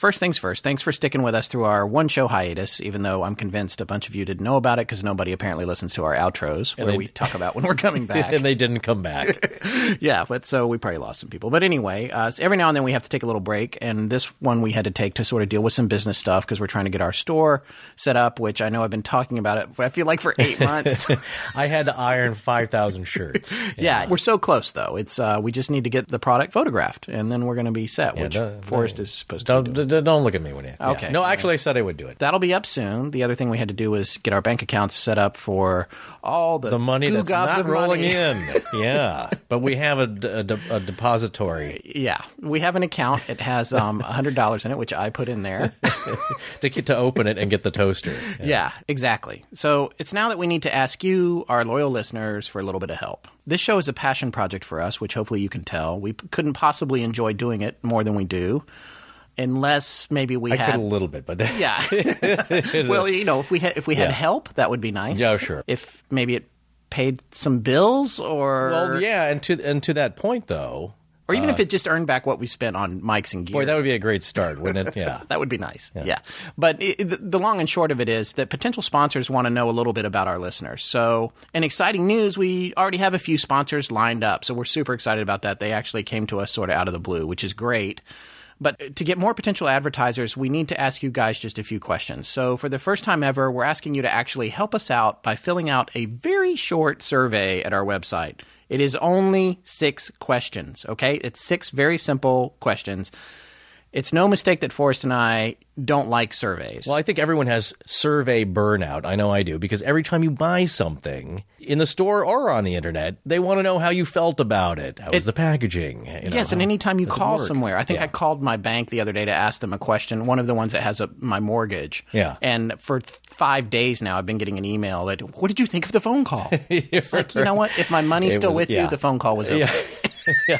First things first, thanks for sticking with us through our one show hiatus, even though I'm convinced a bunch of you didn't know about it because nobody apparently listens to our outros where they- we talk about when we're coming back. and they didn't come back. yeah, but so we probably lost some people. But anyway, uh, so every now and then we have to take a little break, and this one we had to take to sort of deal with some business stuff because we're trying to get our store set up, which I know I've been talking about it. I feel like for eight months. I had to iron five thousand shirts. yeah, we're so close though. It's uh, we just need to get the product photographed, and then we're going to be set. which don't- Forrest is supposed to. be Don't look at me when you. yeah. Okay. No, actually, I said I would do it. That'll be up soon. The other thing we had to do was get our bank accounts set up for all the The money that's not rolling money. in. Yeah, but we have a, a a depository Yeah, we have an account. It has um, hundred dollars in it, which I put in there. to get to open it and get the toaster. Yeah, exactly. So it's now that we need to ask you, our loyal listeners, for a little bit of help. This show is a passion project for us, which hopefully you can tell. We couldn't possibly enjoy doing it more than we do, unless maybe we I had. could a little bit, but yeah. well, you know, if we had if we had Yeah. help, that would be nice. Yeah, sure. If maybe it paid some bills, or well, yeah. And to and to that point, though, or even if uh, it just earned back what we spent on mics and gear. boy, that would be a great start, wouldn't it? Yeah. That would be nice. Yeah. But it, the, the long and short of it is that potential sponsors want to know a little bit about our listeners. So, in exciting news, we already have a few sponsors lined up. So, we're super excited about that. They actually came to us sort of out of the blue, which is great. But uh, to get more potential advertisers, we need to ask you guys just a few questions. So, for the first time ever, we're asking you to actually help us out by filling out a very short survey at our website. It is only six questions, okay? It's six very simple questions. It's no mistake that Forrest and I don't like surveys. Well, I think everyone has survey burnout. I know I do because every time you buy something in the store or on the internet, they want to know how you felt about it. How was the packaging? You know, yes, and anytime you call somewhere, I think Yeah. I called my bank the other day to ask them a question. One of the ones that has a, my mortgage. Yeah. And for th- five days now, I've been getting an email that, "What did you think of the phone call?" it's like you know what? If my money's It still was- with yeah. you, the phone call was over. Yeah. yeah.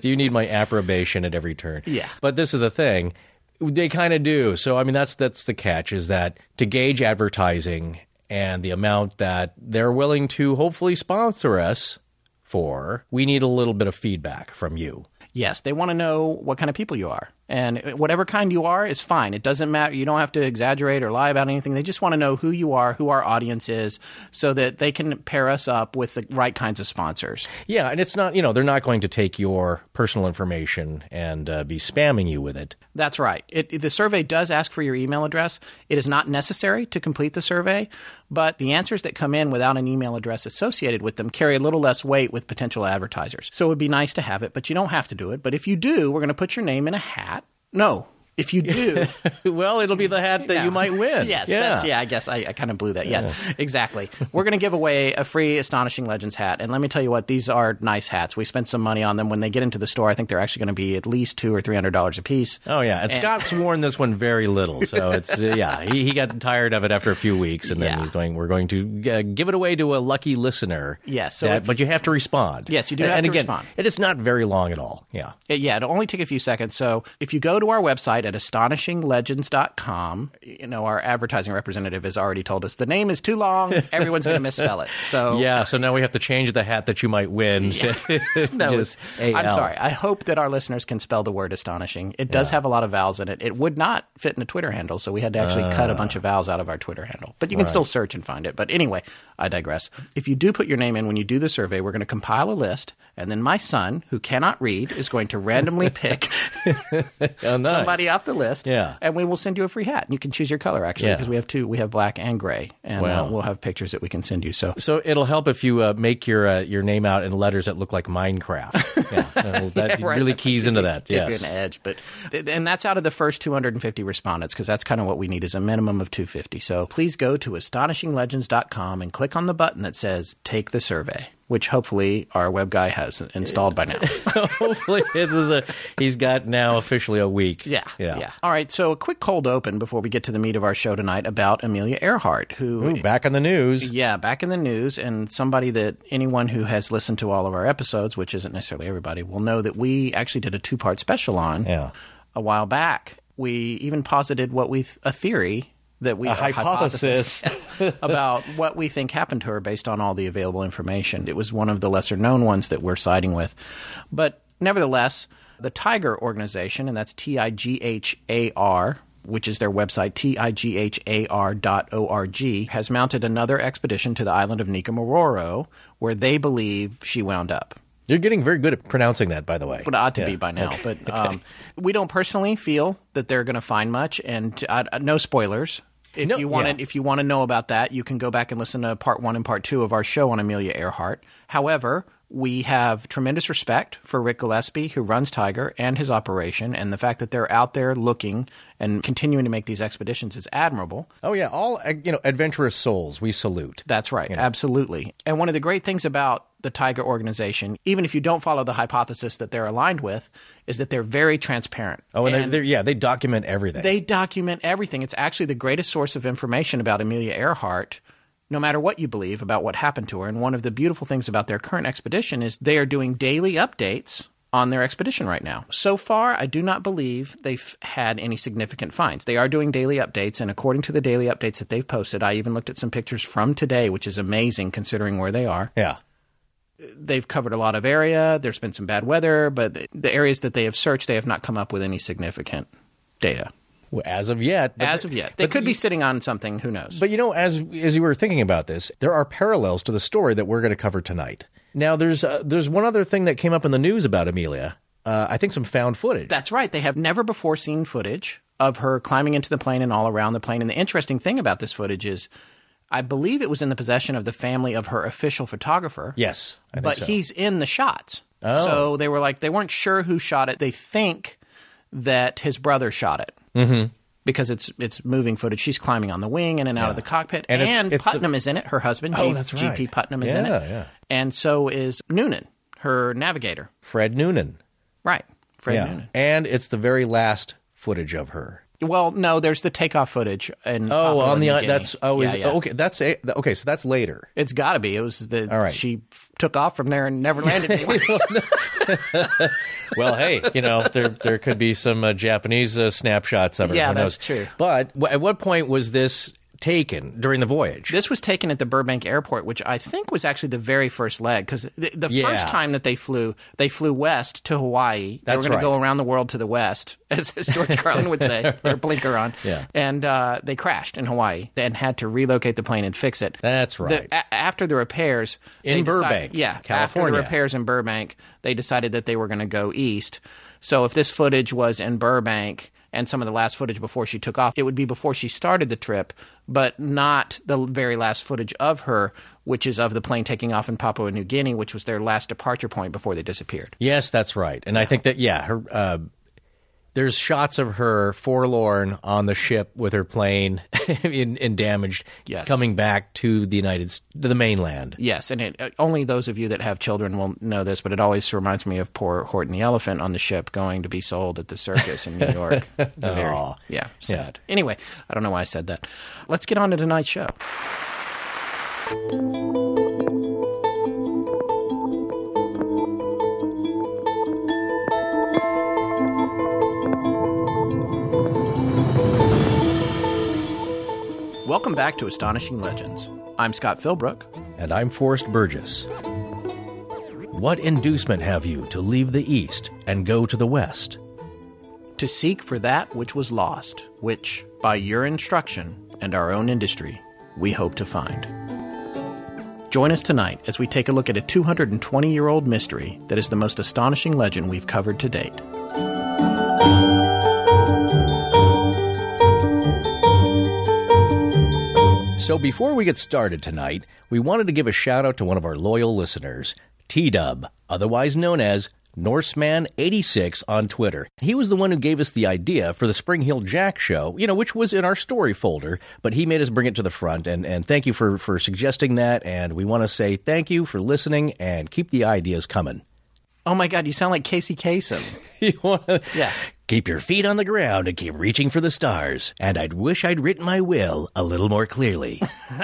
Do you need my approbation at every turn? Yeah. But this is the thing. They kind of do. So I mean that's that's the catch is that to gauge advertising and the amount that they're willing to hopefully sponsor us for, we need a little bit of feedback from you. Yes, they want to know what kind of people you are. And whatever kind you are is fine. It doesn't matter. You don't have to exaggerate or lie about anything. They just want to know who you are, who our audience is, so that they can pair us up with the right kinds of sponsors. Yeah, and it's not, you know, they're not going to take your personal information and uh, be spamming you with it. That's right. It, the survey does ask for your email address. It is not necessary to complete the survey, but the answers that come in without an email address associated with them carry a little less weight with potential advertisers. So it would be nice to have it, but you don't have to do it. But if you do, we're going to put your name in a hat. No, if you do, well, it'll be the hat that you might win. Yes, yeah. that's yeah. I guess I, I kind of blew that. Yes, exactly. We're going to give away a free Astonishing Legends hat, and let me tell you what, these are nice hats. We spent some money on them. When they get into the store, I think they're actually going to be at least two or three hundred dollars a piece. Oh yeah, and, Scott's worn this one very little, so it's uh, yeah. He, he got tired of it after a few weeks, and then Yeah. he's going. We're going to uh, give it away to a lucky listener. Yes, so that- if- but you have to respond. Yes, you do And, have and to again, respond. It is not very long at all. Yeah. It- yeah, it'll only take a few seconds. So if you go to our website at astonishinglegends.com, you know, our advertising representative has already told us the name is too long. Everyone's going to misspell it. So Yeah, so now we have to change the hat that you might win. no, Just it's- I'm sorry. I hope that our listeners can spell the word astonishing. It does have a lot of vowels in it. It would not fit in a Twitter handle, so we had to actually cut a bunch of ah. vowels out of our Twitter handle. But you can still search and find it. But anyway, I digress. If you do put your name in when you do the survey, we're going to compile a list, and then my son, who cannot read, is going to randomly pick Oh, nice. somebody off the list. Yeah. And we will send you a free hat. And you can choose your color, actually, Yeah. because we have two. We have black and gray. And Wow. uh, we'll have pictures that we can send you. So So it'll help if you uh, make your uh, your name out in letters that look like Minecraft. Yeah, that'll- Yeah, right. really keys into that. give Yes. an edge. But and that's out of the first 250 respondents because that's kind of what we need is a minimum of 250. So please go to astonishinglegends.com and click on the button that says "Take the survey," which hopefully our web guy has installed by now. Hopefully, this is a he's got now officially a week. Yeah, yeah. All right. So a quick cold open before we get to the meat of our show tonight about Amelia Earhart, who Ooh, back on the news. Yeah, back in the news, and somebody that anyone who has listened to all of our episodes, which isn't necessarily everybody, will know that we actually did a two part special on Yeah. a while back. We even posited what we th- a theory that we A hypothesis. yes, about what we think happened to her based on all the available information. It was one of the lesser known ones that we're siding with, but nevertheless. The TIGHAR Organization, and that's T I G H A R, which is their website, T-I-G-H-A-R dot O-R-G, has mounted another expedition to the island of Nikumaroro, where they believe she wound up. You're getting very good at pronouncing that, by the way. But it ought to be by now. But um, we don't personally feel that they're going to find much, and uh, no spoilers. If No, you want yeah. to, if you want to know about that, you can go back and listen to part one and part two of our show on Amelia Earhart. However, we have tremendous respect for Ric Gillespie, who runs TIGHAR, and his operation, and the fact that they're out there looking and continuing to make these expeditions is admirable. Oh yeah, all uh, you know, adventurous souls we salute. That's right, absolutely. And one of the great things about the TIGHAR organization, even if you don't follow the hypothesis that they're aligned with, is that they're very transparent. Oh, and, they're, they're yeah, they document everything. They document everything. It's actually the greatest source of information about Amelia Earhart, no matter what you believe about what happened to her. And one of the beautiful things about their current expedition is they are doing daily updates on their expedition right now. So far, I do not believe they've had any significant finds. They are doing daily updates, and according to the daily updates that they've posted, I even looked at some pictures from today, which is amazing considering where they are yeah. they've covered a lot of area. There's been some bad weather, but the areas that they have searched, they have not come up with any significant data Well, as of yet, but as of yet. They could be sitting on something. Who knows? But you know, as as you were thinking about this, there are parallels to the story that we're going to cover tonight. Now, there's uh, there's one other thing that came up in the news about Amelia. Uh, I think some found footage. That's right. They have never before seen footage of her climbing into the plane and all around the plane. And the interesting thing about this footage is, I believe it was in the possession of the family of her official photographer. yes, but so. he's in the shots. Oh. So they were like, they weren't sure who shot it. They think that his brother shot it. Mm-hmm. Because it's it's moving footage. She's climbing on the wing in and out of the cockpit. And And, it's- it's the- Putnam is in it, her husband. Oh, G- that's right. GP Putnam is in it. yeah. And so is Noonan, her navigator. Fred Noonan. Right. Fred yeah, Noonan. and it's the very last footage of her. Well, no, there's the takeoff footage. And Oh, on the Guinea. that's oh is Yeah, yeah. okay. That's a, okay. So that's later. It's got to be. It was the. All right. She took off from there and never landed anywhere. Well, hey, you know there there could be some uh, Japanese uh, snapshots of it. Yeah, Who knows? that's true. But w- at what point was this taken during the voyage? This was taken at the Burbank Airport, which I think was actually the very first leg because the, the Yeah. first time that they flew, they flew west to Hawaii. they That's were going to go around the world to the west, as, as George Carlin would say, their blinker on. Yeah. And uh, they crashed in Hawaii and had to relocate the plane and fix it. That's The- right. a- after the repairs In they decide- Burbank, yeah, After California. the repairs in Burbank, they decided that they were going to go east. So if this footage was in Burbank and some of the last footage before she took off, it would be before she started the trip, but not the very last footage of her, which is of the plane taking off in Papua New Guinea, which was their last departure point before they disappeared. Yes, that's right. And I think that yeah, her uh, there's shots of her forlorn on the ship with her plane in, in damaged, Yes. coming back to the United to the mainland. Yes, and it, uh, only those of you that have children will know this, but it always reminds me of poor Horton the elephant on the ship going to be sold at the circus in New York. Very, yeah, sad. Anyway, I don't know why I said that. Let's get on to tonight's show. Welcome back to Astonishing Legends. I'm Scott Philbrook. And I'm Forrest Burgess. What inducement have you to leave the east and go to the west? to seek for that which was lost, which, by your instruction and our own industry, we hope to find. Join us tonight as we take a look at a 220 year old mystery that is the most astonishing legend we've covered to date. So before we get started tonight, we wanted to give a shout out to one of our loyal listeners, T Dub, otherwise known as Norseman86 on Twitter. He was the one who gave us the idea for the Springheel Jack show, you know, which was in our story folder, but he made us bring it to the front. And, and thank you for, for suggesting that. And we want to say thank you for listening and keep the ideas coming. Oh my god, you sound like Casey Kasem. you want to Yeah. Keep your feet on the ground and keep reaching for the stars. And I'd wish I'd written my will a little more clearly.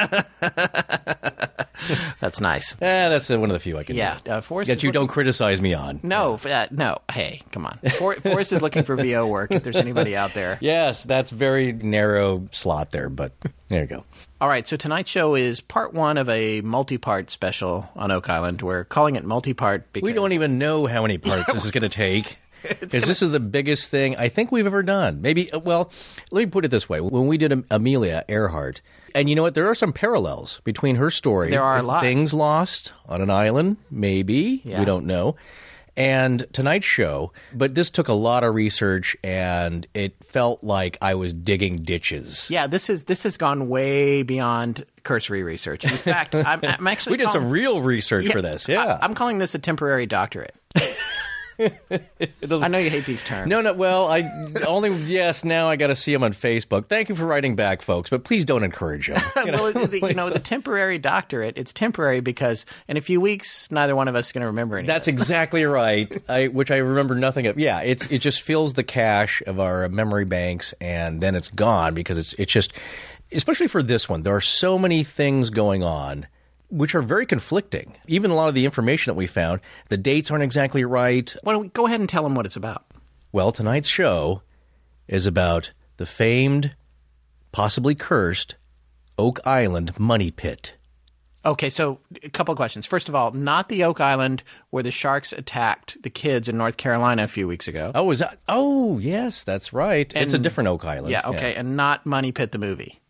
That's nice. Eh, that's uh, one of the few I can Yeah, do. uh, Forrest That you looking- don't criticize me on. No, uh, no. Hey, come on. For- Forrest is looking for VO work if there's anybody out there. Yes, that's very narrow slot there, but there you go. All right, so tonight's show is part one of a multi-part special on Oak Island. We're calling it multi-part because We don't even know how many parts this is going to take. Because this is the biggest thing I think we've ever done. Maybe, uh, well, let me put it this way. When we did Amelia Earhart, and you know what? There are some parallels between her story. There are a lot. Things lost on an island, maybe. Yeah. We don't know. And tonight's show, but this took a lot of research and it felt like I was digging ditches. Yeah, this is this has gone way beyond cursory research. In fact, I'm, I'm actually We did some real research for this. Yeah. I, am calling this a temporary doctorate. I know you hate these terms. No, no. Well, I only yes. Now I got to see him on Facebook. Thank you for writing back, folks. But please don't encourage him. You know? well, the, you know, the temporary doctorate, it's temporary because in a few weeks, neither one of us is going to remember anything. That's exactly right. I, which I remember nothing of. Yeah, it's it just fills the cache of our memory banks, and then it's gone because it's it's just, especially for this one, there are so many things going on. Which are very conflicting. Even a lot of the information that we found, the dates aren't exactly right. Why don't we go ahead and tell them what it's about? Well, tonight's show is about the famed, possibly cursed, Oak Island money pit. Okay, so a couple of questions. First of all, not the Oak Island where the sharks attacked the kids in North Carolina a few weeks ago. Oh, is that? Oh, yes, that's right. it's a different Oak Island. yeah, okay, and not Money Pit the movie.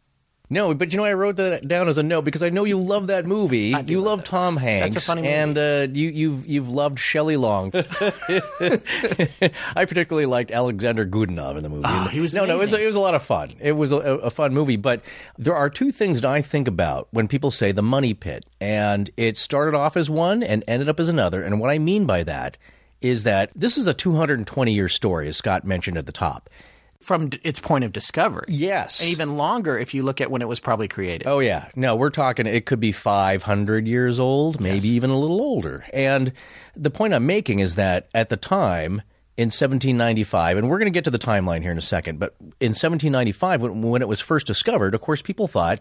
No, but you know, I wrote that down as a note because I know you love that movie. You love love Tom Hanks, That's a funny movie. and uh, you you've you've loved Shelley Long. I particularly liked Alexander Godunov in the movie. Oh, he was no, no, it was, it was a lot of fun. It was a, a fun movie, but there are two things that I think about when people say the money pit, and it started off as one and ended up as another. And what I mean by that is that this is a 220 year story, as Scott mentioned at the top. From d- its point of discovery. Yes, And even longer if you look at when it was probably created. Oh yeah, no, we're talking. It could be five hundred years old, maybe even a little older. And the point I'm making is that at the time in 1795, and we're going to get to the timeline here in a second, but in 1795, when, when it was first discovered, of course, people thought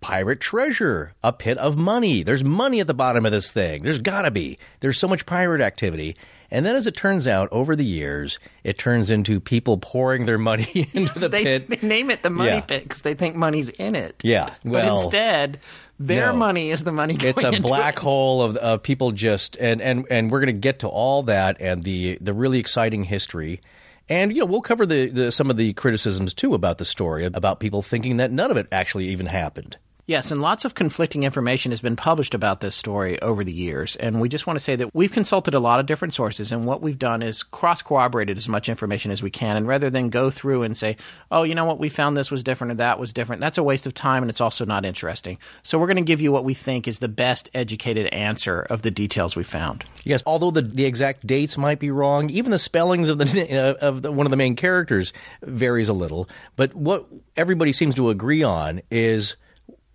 pirate treasure, a pit of money. There's money at the bottom of this thing. There's got to be. There's so much pirate activity. And then, as it turns out, over the years, it turns into people pouring their money into the they, pit. they name it the Money Yeah. Pit because they think money's in it. Yeah, But well, instead, their no. money is the money it's a black it. hole of, of people just and and and we're going to get to all that and the the really exciting history and you know we'll cover the, the some of the criticisms too about the story about people thinking that none of it actually even happened Yes, and lots of conflicting information has been published about this story over the years. And we just want to say that we've consulted a lot of different sources, and what we've done is cross corroborated as much information as we can. And rather than go through and say, oh, you know what, we found this was different or that was different, that's a waste of time and it's also not interesting. So we're going to give you what we think is the best educated answer of the details we found. yes although the the exact dates might be wrong even the spellings of the uh, of the, one of the main characters varies a little but what everybody seems to agree on is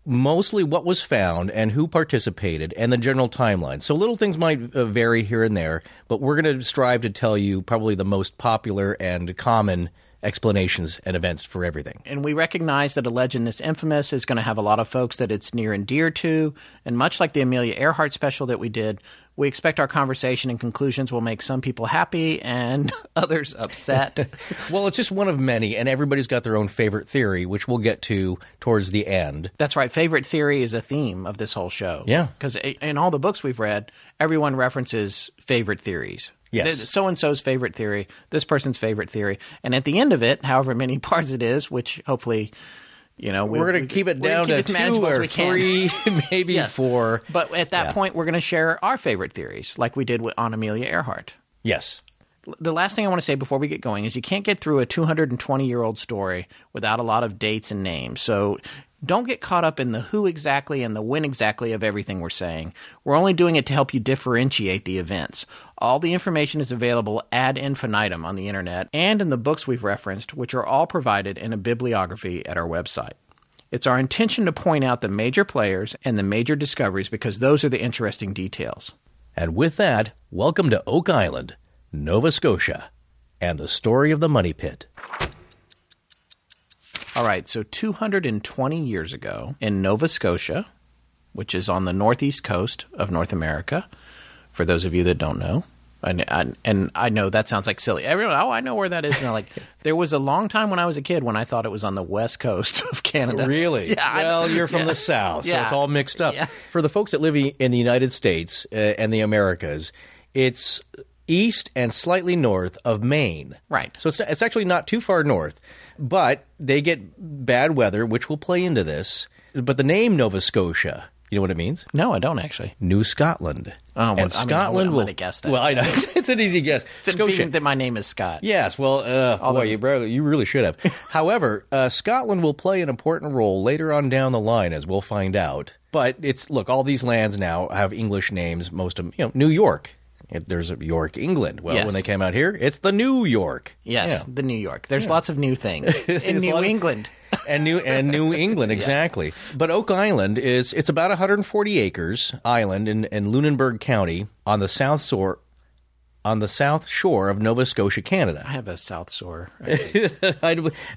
mostly what was found and who participated and the general timeline. So little things might uh, vary here and there, but we're going to strive to tell you probably the most popular and common explanations and events for everything. And we recognize that a legend this infamous is going to have a lot of folks that it's near and dear to. And much like the Amelia Earhart special that we did, we expect our conversation and conclusions will make some people happy and others upset. Well, it's just one of many, and everybody's got their own favorite theory, which we'll get to towards the end. That's right. Favorite theory is a theme of this whole show. Yeah. Because in all the books we've read, everyone references favorite theories. Yes. So and so's favorite theory, this person's favorite theory. And at the end of it, however many parts it is, which hopefully, you know, we, We're going to keep it down keep to two or three, maybe Yes. four. But at that Yeah. point, we're going to share our favorite theories, like we did with, on Amelia Earhart. Yes. The last thing I want to say before we get going is you can't get through a 220 year old story without a lot of dates and names. So don't get caught up in the who exactly and the when exactly of everything we're saying. We're only doing it to help you differentiate the events. All the information is available ad infinitum on the internet and in the books we've referenced, which are all provided in a bibliography at our website. It's our intention to point out the major players and the major discoveries because those are the interesting details. And with that, welcome to Oak Island, Nova Scotia, and the story of the money pit. All right, so 220 years ago in Nova Scotia, which is on the northeast coast of North America, for those of you that don't know, and, and, and I know that sounds like silly. Everyone, oh, I know where that is. And I'm like, there was a long time when I was a kid when I thought it was on the west coast of Canada. Really? Yeah. Well, you're from yeah. the South, so Yeah. it's all mixed up. Yeah. For the folks that live in the United States uh, and the Americas, it's east and slightly north of Maine. Right. So it's, it's actually not too far north, but they get bad weather, which will play into this. But the name Nova Scotia, you know what it means? No, I don't actually. New Scotland. Oh, well, I mean, and I would- Scotland I'm will guess that. Well, I know it's an easy guess. It's being that my name is Scott. Yes, well, uh, boy, you, you really should have. However, uh, Scotland will play an important role later on down the line, as we'll find out. But it's look, all these lands now have English names. Most of them, you know, New York. It, there's a York, England. Well, Yes. when they came out here, it's the New York. Yes, Yeah. the New York. There's lots of new things in New of- England. and New and New England exactly. But Oak Island is it's about 140 acres island in, in Lunenburg County on the south shore on the south shore of Nova Scotia, Canada. I have a South Shore.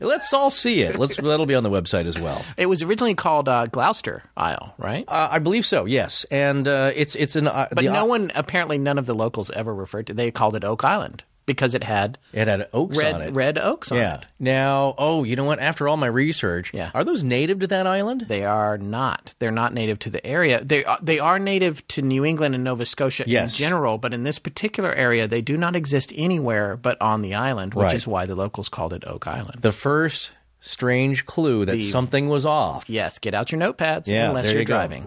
Let's all see it. Let's that'll be on the website as well. It was originally called uh, Gloucester Isle, right? Uh, I believe so. Yes, and uh, it's it's an uh, but no one, apparently, none of the locals ever referred to. They called it Oak Island because it had it had oaks on it. red red oaks on yeah. it. Now, oh, you know what? After all my research, Yeah. are those native to that island? They are not. They're not native to the area. They are, they are native to New England and Nova Scotia Yes. in general, but in this particular area, they do not exist anywhere but on the island, which Right. is why the locals called it Oak Island. The first strange clue that The- something was off. yes, get out your notepads Yeah, unless you're you driving.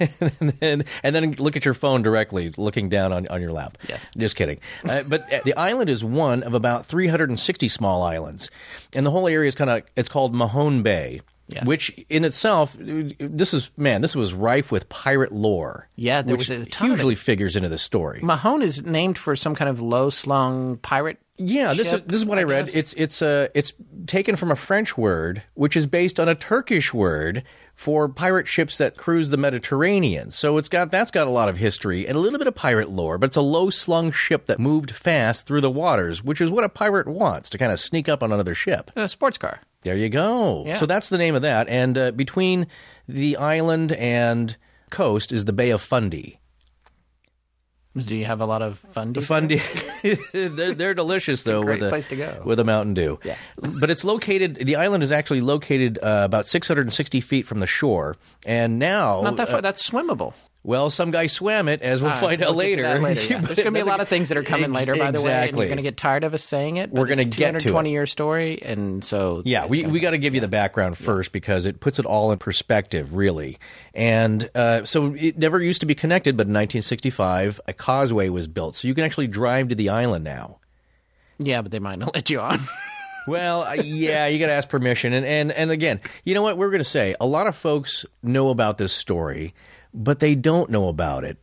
and, and then look at your phone directly, looking down on, on your lap. Yes. Just kidding. Uh, but uh, the island is one of about 360 small islands. And the whole area is kind of, it's called Mahone Bay. Yes. Which in itself, this is man, this was rife with pirate lore. Yeah, there which was a ton of hugely figures into the story. Mahone is named for some kind of low slung pirate. Yeah, this is this is what I, read. guess. It's it's uh it's taken from a French word, which is based on a Turkish word for pirate ships that cruise the Mediterranean. So it's got that's got a lot of history and a little bit of pirate lore, but it's a low slung ship that moved fast through the waters, which is what a pirate wants to kind of sneak up on another ship. a sports car. There you go. Yeah. So that's the name of that. And uh, between the island and coast is the Bay of Fundy. Do you have a lot of fun? do you Fundy, they're, they're delicious though. great with a, place to go. with a Mountain Dew. Yeah. but it's located. The island is actually located uh, about 660 feet from the shore, and now, Not that uh, far. That's swimmable. Well, some guy swam it, as we'll All right, find out we'll get to later. later, yeah. There's going to be a lot of things that are coming later, by the way, and Exactly. you're going to get tired of us saying it. We're going gonna get to it. 220 year story, and so Yeah, we, gonna we got to give you the background first because it puts it all in perspective, really. And uh, so it never used to be connected, but in 1965, a causeway was built. So you can actually drive to the island now. Yeah, but they might not let you on. Well, uh, yeah, you got to ask permission. And, and, and again, you know what we're going to say? A lot of folks know about this story, but they don't know about it.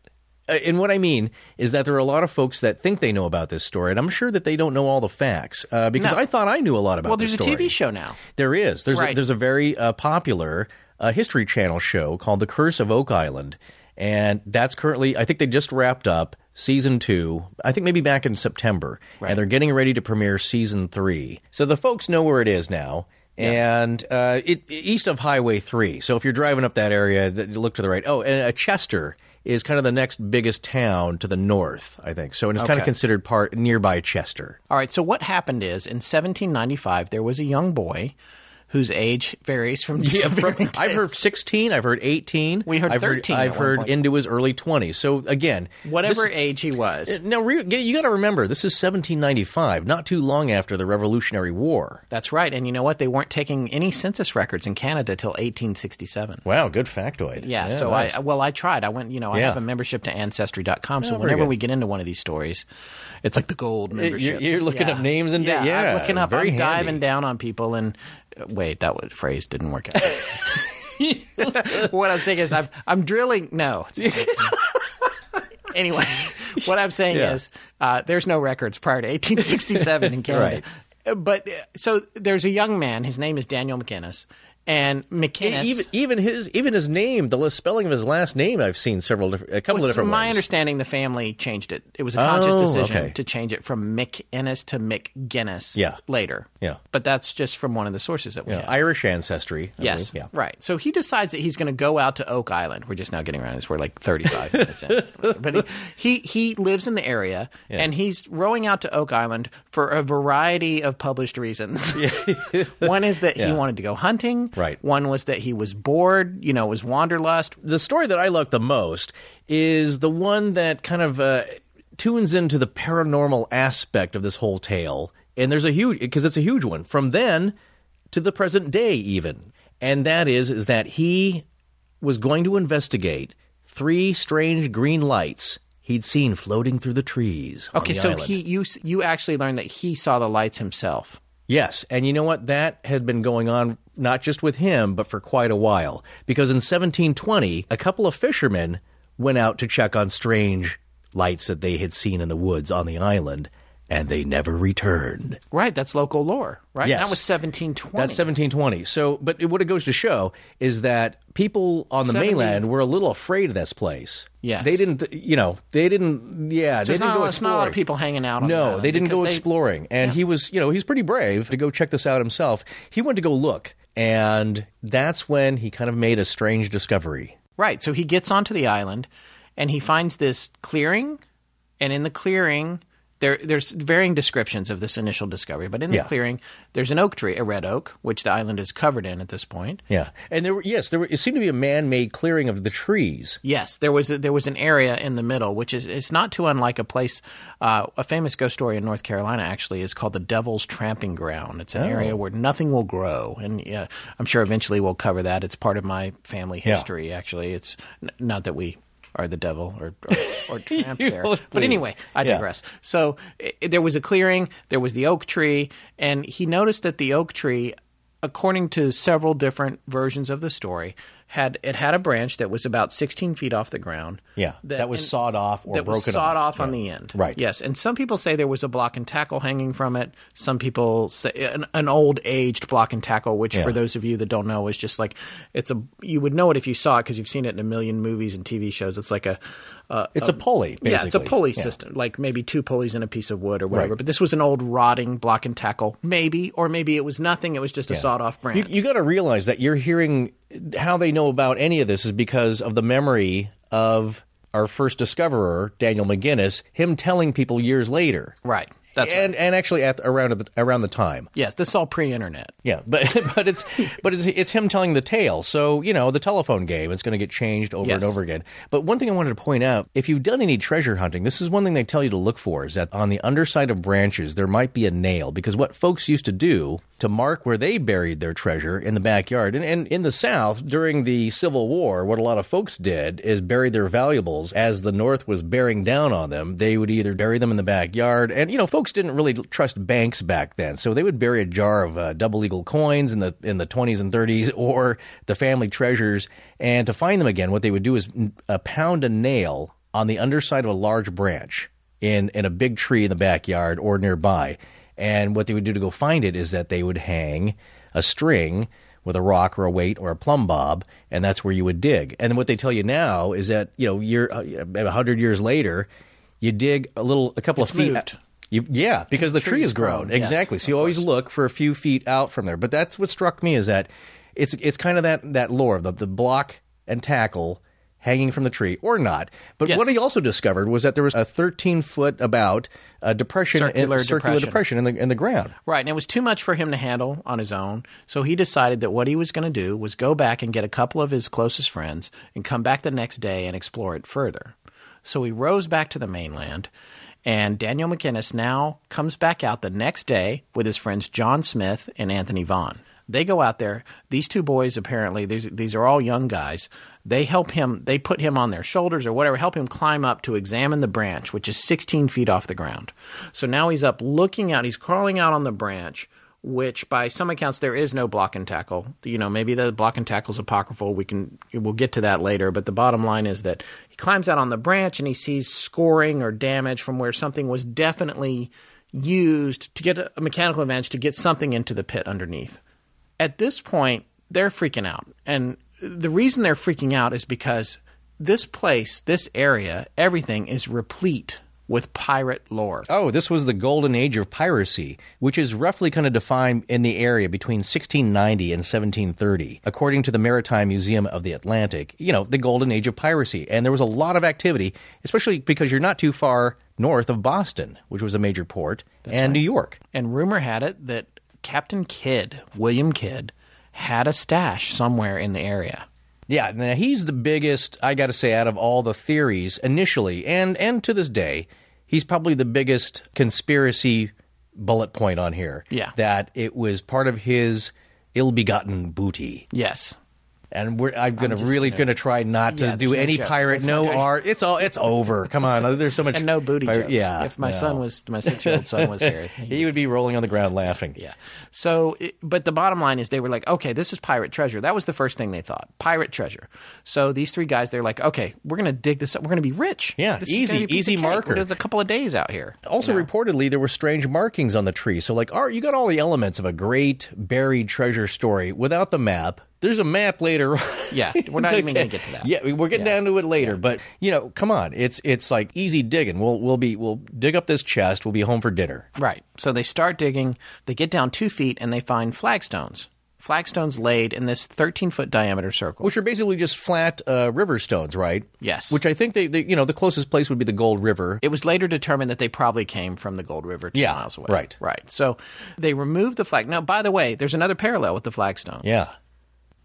Uh, And what I mean is that there are a lot of folks that think they know about this story, and I'm sure that they don't know all the facts uh, because No. I thought I knew a lot about well, there's a. TV show now. There is. There's a, there's a very uh, popular uh, History Channel show called The Curse of Oak Island, and that's currently I think they just wrapped up season two. I think maybe back in September, and they're getting ready to premiere season three. So the folks know where it is now. And uh, it east of Highway Three. So if you're driving up that area, look to the right. Oh, and uh, Chester is kind of the next biggest town to the north, I think. So and it's kind of considered part nearby Chester. All right. So what happened is in 1795 there was a young boy whose age varies from Yeah, from, I've heard 16. I've heard 18. We heard I've 13 Heard, I've heard point. into his early 20s. So again, whatever this- age he was. now re- you got to remember this is 1795, not too long after the Revolutionary War. That's right. And you know what? They weren't taking any census records in Canada till 1867. Wow, good factoid. Yeah, so nice. I well I tried. I went, you know, I Yeah. have a membership to ancestry.com. So whenever we get into one of these stories, it's like the gold membership. you're looking up names and da- yeah, yeah, I'm looking up I'm handy. diving down on people and uh, wait, that phrase didn't work out. what I'm saying is I'm I'm drilling no. anyway, what I'm saying Yeah. is uh, there's no records prior to 1867 in Canada. Uh, But uh, so there's a young man. His name is Daniel McInnes, and McInnes. even even his even his name, the spelling of his last name, I've seen several different, a couple Well, of different from my ways. understanding, the family changed it. It was a conscious Oh, decision okay. to change it from McInnes to McGuinness Yeah. later. Yeah. But that's just from one of the sources that we Yeah, have. Irish ancestry. I Yes, believe. Yeah. right. So he decides that he's going to go out to Oak Island. We're just now getting around this. We're like 35 minutes in. But he, he, he lives in the area, and he's rowing out to Oak Island for a variety of published reasons. One is that he wanted to go hunting. Right. One was that he was bored, you know, was wanderlust. the story that I like the most is the one that kind of uh, tunes into the paranormal aspect of this whole tale. And there's a huge because it's a huge one from then to the present day even. And that is is that he was going to investigate three strange green lights he'd seen floating through the trees. Okay, the so island. he you you actually learned that he saw the lights himself. Yes, and you know what? That had been going on not just with him, but for quite a while. Because in 1720, a couple of fishermen went out to check on strange lights that they had seen in the woods on the island, and they never returned. Right, that's local lore, right? Yes. That was 1720. That's 1720. So, but what it goes to show is that people on the 70 mainland were a little afraid of this place. Yes. They didn't, you know, they didn't, yeah, So they didn't not, go it's not a lot of people hanging out on the No, island they didn't go they- exploring. And he was, you know, he's pretty brave to go check this out himself. He went to go look, and that's when he kind of made a strange discovery. Right. So he gets onto the island and he finds this clearing, and in the clearing, there there's varying descriptions of this initial discovery, but in the Yeah. clearing, there's an oak tree, a red oak, which the island is covered in at this point. Yeah. And there were, yes, there were, it seemed to be a man made clearing of the trees. Yes, there was a, there was an area in the middle, which is it's not too unlike a place. Uh, a famous ghost story in North Carolina actually is called the Devil's Tramping Ground. It's an Oh. area where nothing will grow, and yeah, I'm sure eventually we'll cover that. It's part of my family Yeah. history. Actually, it's n- not that we are the devil or or, or tramp there, Please. but anyway, I Yeah. digress. So i there was a clearing, there was the oak tree, and he noticed that the oak tree according to several different versions of the story, had it had a branch that was about 16 feet off the ground. Yeah. That, was and- sawed off or that broken was sawed off, Yeah. on the end. Right. Yes, and some people say there was a block and tackle hanging from it. Some people say an, an old aged block and tackle, which Yeah. for those of you that don't know is just like it's a you would know it if you saw it because you've seen it in a million movies and TV shows. It's like a uh, It's a pulley, basically. yeah, it's a pulley Yeah. system, like maybe two pulleys and a piece of wood or whatever. Right. But this was an old rotting block and tackle, maybe, or maybe it was nothing. It was just a sawed off branch. You, you got to realize that you're hearing how they know about any of this is because of the memory of our first discoverer, Daniel McGinnis, him telling people years later. right. That's and right. and actually at around the, around the time. Yes, this is all pre-internet. Yeah, but but it's but it's it's him telling the tale. So you know the telephone game. It's going to get changed over Yes. and over again. But one thing I wanted to point out: if you've done any treasure hunting, this is one thing they tell you to look for: is that on the underside of branches there might be a nail. Because what folks used to do to mark where they buried their treasure in the backyard, and, and in the South during the Civil War, what a lot of folks did is bury their valuables as the North was bearing down on them. They would either bury them in the backyard, and you know folks didn't really trust banks back then, so they would bury a jar of uh, double eagle coins in the in the 20s and 30s or the family treasures. And to find them again, what they would do is uh, pound a nail on the underside of a large branch in in a big tree in the backyard or nearby. And what they would do to go find it is that they would hang a string with a rock or a weight or a plumb bob, and that's where you would dig. And what they tell you now is that you know you're uh, a hundred years later, you dig a little, a couple It's of feet. moved. You, yeah, because the tree tree has grown. grown, yes, exactly. so you always look for a few feet out from there. But that's what struck me is that it's it's kind of that that lore, the the block and tackle hanging from the tree or not. But Yes. what he also discovered was that there was a 13 foot about uh, depression, Circular in, circular depression. depression in the in the ground. Right, and it was too much for him to handle on his own. So he decided that what he was going to do was go back and get a couple of his closest friends and come back the next day and explore it further. So he rows back to the mainland, and Daniel McInnes now comes back out the next day with his friends John Smith and Anthony Vaughn. They go out there. These two boys, apparently, these these are all young guys. They help him. They put him on their shoulders or whatever, help him climb up to examine the branch, which is 16 feet off the ground. So now he's up, looking out. He's crawling out on the branch, which by some accounts there is no block and tackle. You know, maybe the block and tackle is apocryphal. We can we'll get to that later. But the bottom line is that he climbs out on the branch and he sees scoring or damage from where something was definitely used to get a mechanical advantage to get something into the pit underneath at this point, they're freaking out. And the reason they're freaking out is because this place, this area, everything is replete with pirate lore. Oh, this was the golden age of piracy, which is roughly kind of defined in the area between 1690 and 1730, according to the Maritime Museum of the Atlantic. You know, the golden age of piracy. And there was a lot of activity, especially because you're not too far north of Boston, which was a major port, and New York. And rumor had it that Captain Kidd, William Kidd, had a stash somewhere in the area. Yeah, now he's the biggest, I got to say, out of all the theories initially, and and to this day, he's probably the biggest conspiracy bullet point on here. Yeah. That it was part of his ill-begotten booty. Yes. And we're, I'm gonna just really gonna- gonna try not to Yeah, do any jokes. pirate, no art. It's all, it's over. Come on, oh, there's so much And no booty pirate- jokes. Yeah, If my no. son was, my six year old son was here. he would be rolling on the ground laughing. Yeah. So, but the bottom line is they were like, okay, this is pirate treasure. That was the first thing they thought. Pirate treasure. So these three guys, they're like, okay, we're going to dig this up. We're going to be rich. Yeah, This easy- gonna be a piece easy marker. There's a couple of days out here. Also, you know? reportedly, there were strange markings on the tree. So, like, art, you got all the elements of a great buried treasure story without the map. There's a map later. on. Yeah, we're not even gonna get to that. Yeah, we- we're getting Yeah. down to it later. But you know, come on, it's it's like easy digging. We'll we'll be we'll dig up this chest. We'll be home for dinner. Right. So they start digging. They get down two feet and they find flagstones. Flagstones laid in this 13 foot diameter circle. Which are basically just flat uh, river stones, right? Yes. Which I think they, they, you know, the closest place would be the Gold River. It was later determined that they probably came from the Gold River two Yeah, miles away. right. Right. So they removed the flag. Now, by the way, there's another parallel with the flagstone. Yeah.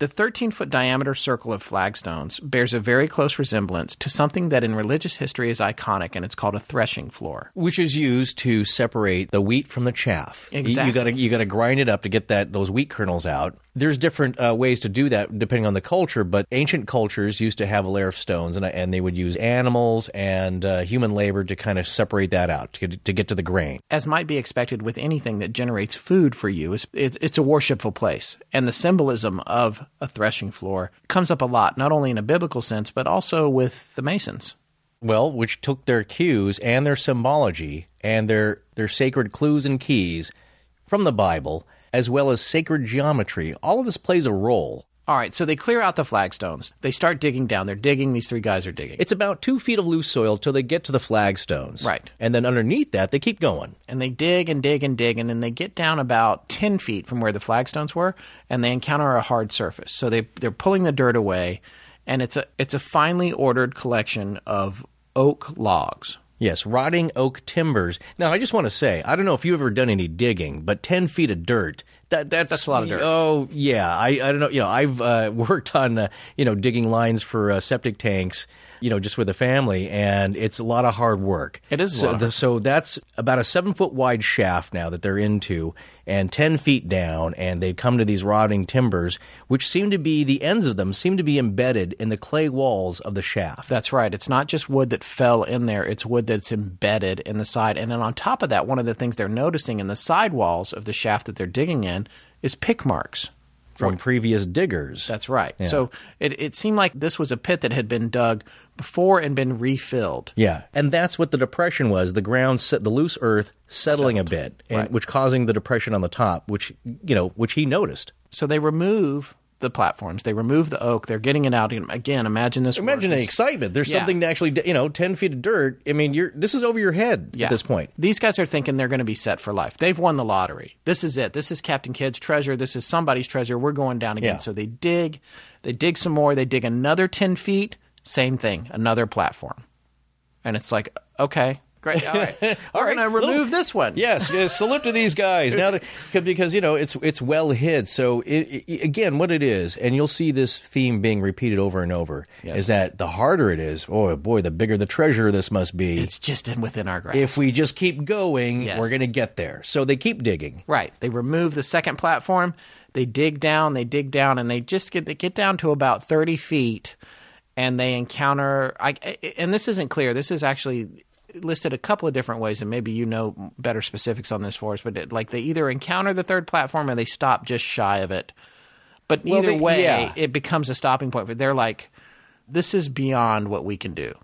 The 13 foot diameter circle of flagstones bears a very close resemblance to something that in religious history is iconic, and it's called a threshing floor. which is used to separate the wheat from the chaff. You- You, got to you got to grind it up to get that those wheat kernels out. There's different uh, ways to do that depending on the culture, but ancient cultures used to have a layer of stones, and and they would use animals and uh, human labor to kind of separate that out to get, to get to the grain. As might be expected with anything that generates food for you, it's, it's, it's a worshipful place. And the symbolism of a threshing floor comes up a lot, not only in a biblical sense, but also with the Masons. Well, which took their cues and their symbology and their their sacred clues and keys from the Bible, as well as sacred geometry. All of this plays a role. All right, so they clear out the flagstones. They start digging down. They're digging. These three guys are digging. It's about two feet of loose soil till they get to the flagstones. Right. And then underneath that, they keep going. and they dig and dig and dig, and then they get down about 10 feet from where the flagstones were, and they encounter a hard surface. So they, they're pulling the dirt away, and it's a, it's a finely ordered collection of oak logs. Yes, rotting oak timbers. Now, I just want to say, I don't know if you've ever done any digging, but 10 feet of dirt, that, that's, That's a lot of dirt. Oh, yeah. I, I don't know. You know, I've uh, worked on, uh, you know, digging lines for uh, septic tanks, you know, just with the family, and it's a lot of hard work. It is a so, the- so that's about a seven foot wide shaft now that they're into, and 10 feet down, and they come to these rotting timbers, which seem to be, the ends of them seem to be embedded in the clay walls of the shaft. That's right. It's not just wood that fell in there, it's wood that's embedded in the side. And then on top of that, one of the things they're noticing in the side walls of the shaft that they're digging in is pick marks. From previous diggers. That's right. So it, it seemed like this was a pit that had been dug before and been refilled. Yeah, and that's what the depression was. The ground, set, the loose earth settling a bit, and, Right. which causing the depression on the top, which you know, which he noticed. So they remove the platforms. They remove the oak. They're getting it out. Again, imagine this. Imagine the excitement. There's Yeah. something to actually, you know, ten feet of dirt. I mean, you're this is over your head Yeah. at this point. These guys are thinking they're going to be set for life. They've won the lottery. This is it. This is Captain Kidd's treasure. This is somebody's treasure. We're going down again. Yeah. So they dig. They dig some more. They dig another 10 feet. Same thing. Another platform. And it's like, okay, great. All right. We're All right, going to little- remove this one. Yes, yes. Salute to these guys now that, because you know it's it's well hid. So it, it- again, what it is, and you'll see this theme being repeated over and over, Yes. is that the harder it is, oh boy, the bigger the treasure this must be. It's just in within our grasp. if we just keep going, Yes. we're going to get there. So they keep digging. Right. They remove the second platform. They dig down. They dig down, and they just get they get down to about thirty feet, and they encounter. I, and this isn't clear. This is actually listed a couple of different ways, and maybe you know better specifics on this for us. But it, like they either encounter the third platform or they stop just shy of it. But Well, either they- way, yeah. it becomes a stopping point. For they're like, "This is beyond what we can do."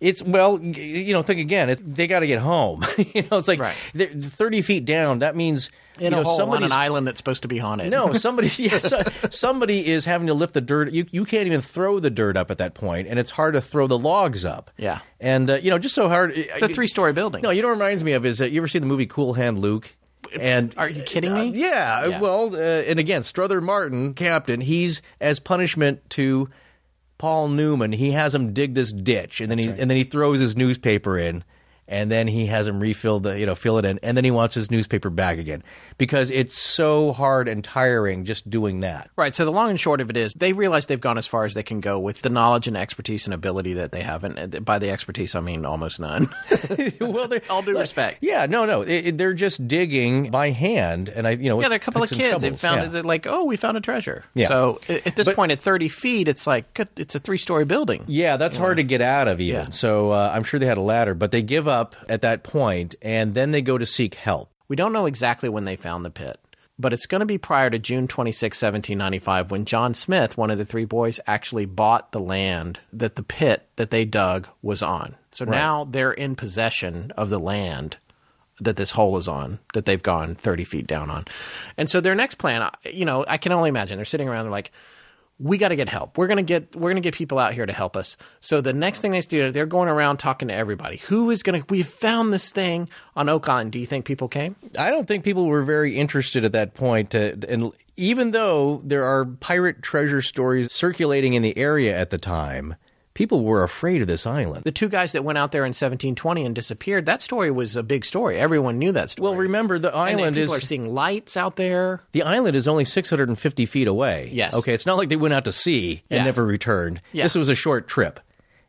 It's well, you know. Think again. It, they got to get home. you know, it's like Right. thirty feet down. That means In you know a hole on an island that's supposed to be haunted. no somebody. Yeah, so, somebody is having to lift the dirt. You you can't even throw the dirt up at that point, and it's hard to throw the logs up. Yeah. and uh, you know, just so hard. it's a three-story building. No, you know what it reminds me of is that you ever seen the movie Cool Hand Luke? And Are you kidding me? Uh, yeah, Yeah. Well, uh, and again, Strother Martin, Captain, he's as punishment to Paul Newman. He has him dig this ditch, and then he and then he throws his newspaper in, and then he has him refill the you know fill it in, and then he wants his newspaper back again because it's so hard and tiring just doing that. Right. So the long and short of it is they realize they've gone as far as they can go with the knowledge and expertise and ability that they have. And by the expertise, I mean almost none. well, they're, All due respect. yeah, no, no, it, it- they're just digging by hand, and I you know Yeah, they're a couple of and kids. They found yeah. it. They're like, oh, we found a treasure. Yeah. So at this But- point, at 30 feet, it's like it's a three story building. Yeah, that's hard to get out of even. Yeah. So uh, I'm sure they had a ladder, but they give up at that point, and then they go to seek help. We don't know exactly when they found the pit, but it's going to be prior to June 26, 1795, when John Smith, one of the three boys, actually bought the land that the pit that they dug was on. So now they're in possession of the land that this hole is on, that they've gone 30 feet down on. And so their next plan, you know, I can only imagine they're sitting around, they're like, we got to get help. We're gonna get we're gonna get people out here to help us. So the next thing they do, they're going around talking to everybody. Who is gonna? We've found this thing on Oak Island. Do you think people came? I don't think people were very interested at that point, and even though there are pirate treasure stories circulating in the area at the time, people were afraid of this island. The two guys that went out there in 1720 and disappeared. That story was a big story. Everyone knew that story. Well, remember the island and people is are seeing lights out there. the island is only 650 feet away. Yes. Okay, it's not like they went out to sea and Yeah. never returned. Yeah. This was a short trip,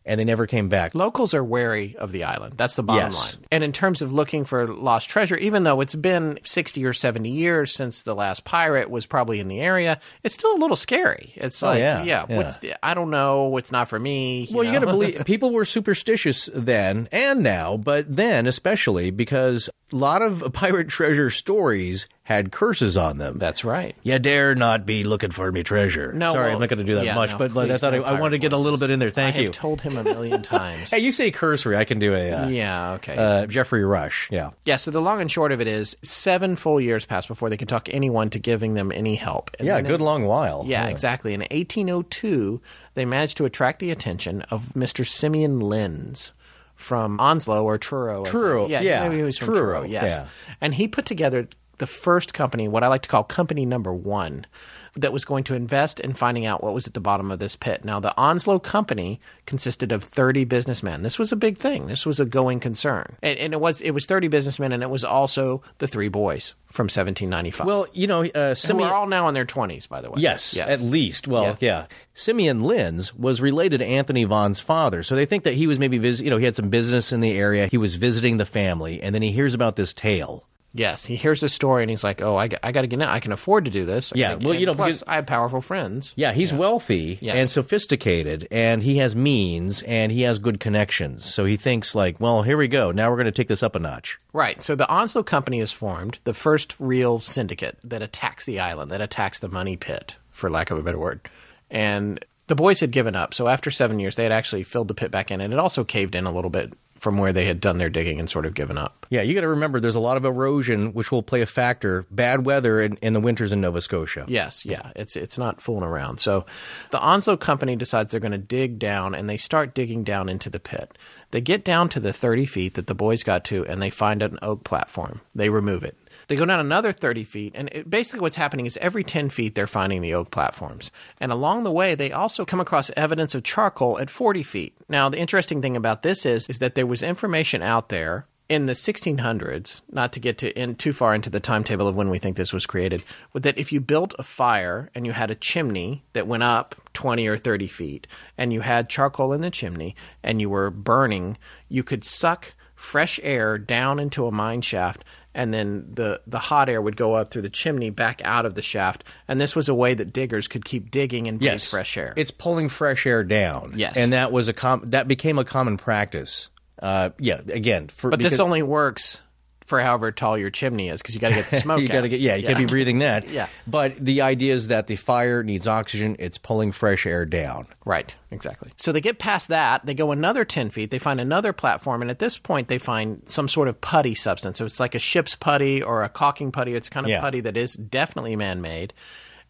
and they never came back. Locals are wary of the island. That's the bottom Yes. line. And in terms of looking for lost treasure, even though it's been 60 or 70 years since the last pirate was probably in the area, it's still a little scary. It's oh, like, Oh, yeah, yeah, yeah. I don't know. It's not for me. Well, you know? got to believe people were superstitious then and now, but then especially because a lot of pirate treasure stories had curses on them. That's right. You dare not be looking for me treasure. No, Sorry, well, I'm not going to do that yeah, much, no, but please, thought no I, I want to get a little bit in there. Thank I you. have told him a million times. hey, you say cursory, I can do a uh, yeah, okay. uh, Geoffrey Rush. Yeah. Yeah, so the long and short of it is seven full years passed before they could talk anyone to giving them any help. And Yeah, a good in- long while. Yeah, exactly. In 1802, they managed to attract the attention of Mr. Simeon Lynds from Onslow or Truro. Truro, Yeah, yeah, maybe he was from Truro, Truro, yes. yeah. And he put together the first company, what I like to call company number one, that was going to invest in finding out what was at the bottom of this pit. Now, the Onslow company consisted of 30 businessmen. This was a big thing. This was a going concern. And, and it was it was 30 businessmen, and it was also the three boys from 1795. Well, you know, uh, Simeon. are all now in their 20s, by the way. Yes, yes. at least. Well, Yeah. yeah. Simeon Lynds was related to Anthony Vaughn's father, so they think that he was maybe visit. You know, he had some business in the area. He was visiting the family, and then he hears about this tale. Yes, he hears this story and he's like, "Oh, I, got- I got to get out. I can afford to do this." Yeah, well, you know, plus because- I have powerful friends. Yeah, he's wealthy Yes. and sophisticated, and he has means and he has good connections. So he thinks like, well, here we go. Now we're going to take this up a notch. Right. So the Onslow Company is formed, the first real syndicate that attacks the island, that attacks the money pit, for lack of a better word. And the boys had given up. So after seven years, they had actually filled the pit back in, and it also caved in a little bit from where they had done their digging and sort of given up. Yeah, you got to remember there's a lot of erosion, which will play a factor. Bad weather in, in the winters in Nova Scotia. Yes, yeah, it's it's not fooling around. So the Onslow company decides they're going to dig down, and they start digging down into the pit. They get down to the thirty feet that the boys got to, and they find an oak platform. They remove it. They go down another 30 feet, and it, basically what's happening is every 10 feet they're finding the oak platforms. And along the way, they also come across evidence of charcoal at 40 feet. Now, the interesting thing about this is, is that there was information out there in the 1600s, not to get to in too far into the timetable of when we think this was created, but that if you built a fire and you had a chimney that went up 20 or 30 feet, and you had charcoal in the chimney and you were burning, you could suck fresh air down into a mine shaft and then the, the hot air would go up through the chimney back out of the shaft and this was a way that diggers could keep digging and breathe fresh air It's pulling fresh air down. Yes. and that was a com- that became a common practice. Uh, yeah, again, for, but this only works for however tall your chimney is because you got to get the smoke you got to get yeah, you can't be breathing that. Yeah. but the idea is that the fire needs oxygen. It's pulling fresh air down. Right, exactly. So they get past that, they go another 10 feet, they find another platform, and at this point they find some sort of putty substance. So it's like a ship's putty or a caulking putty. It's kind of Yeah. putty that is definitely man made.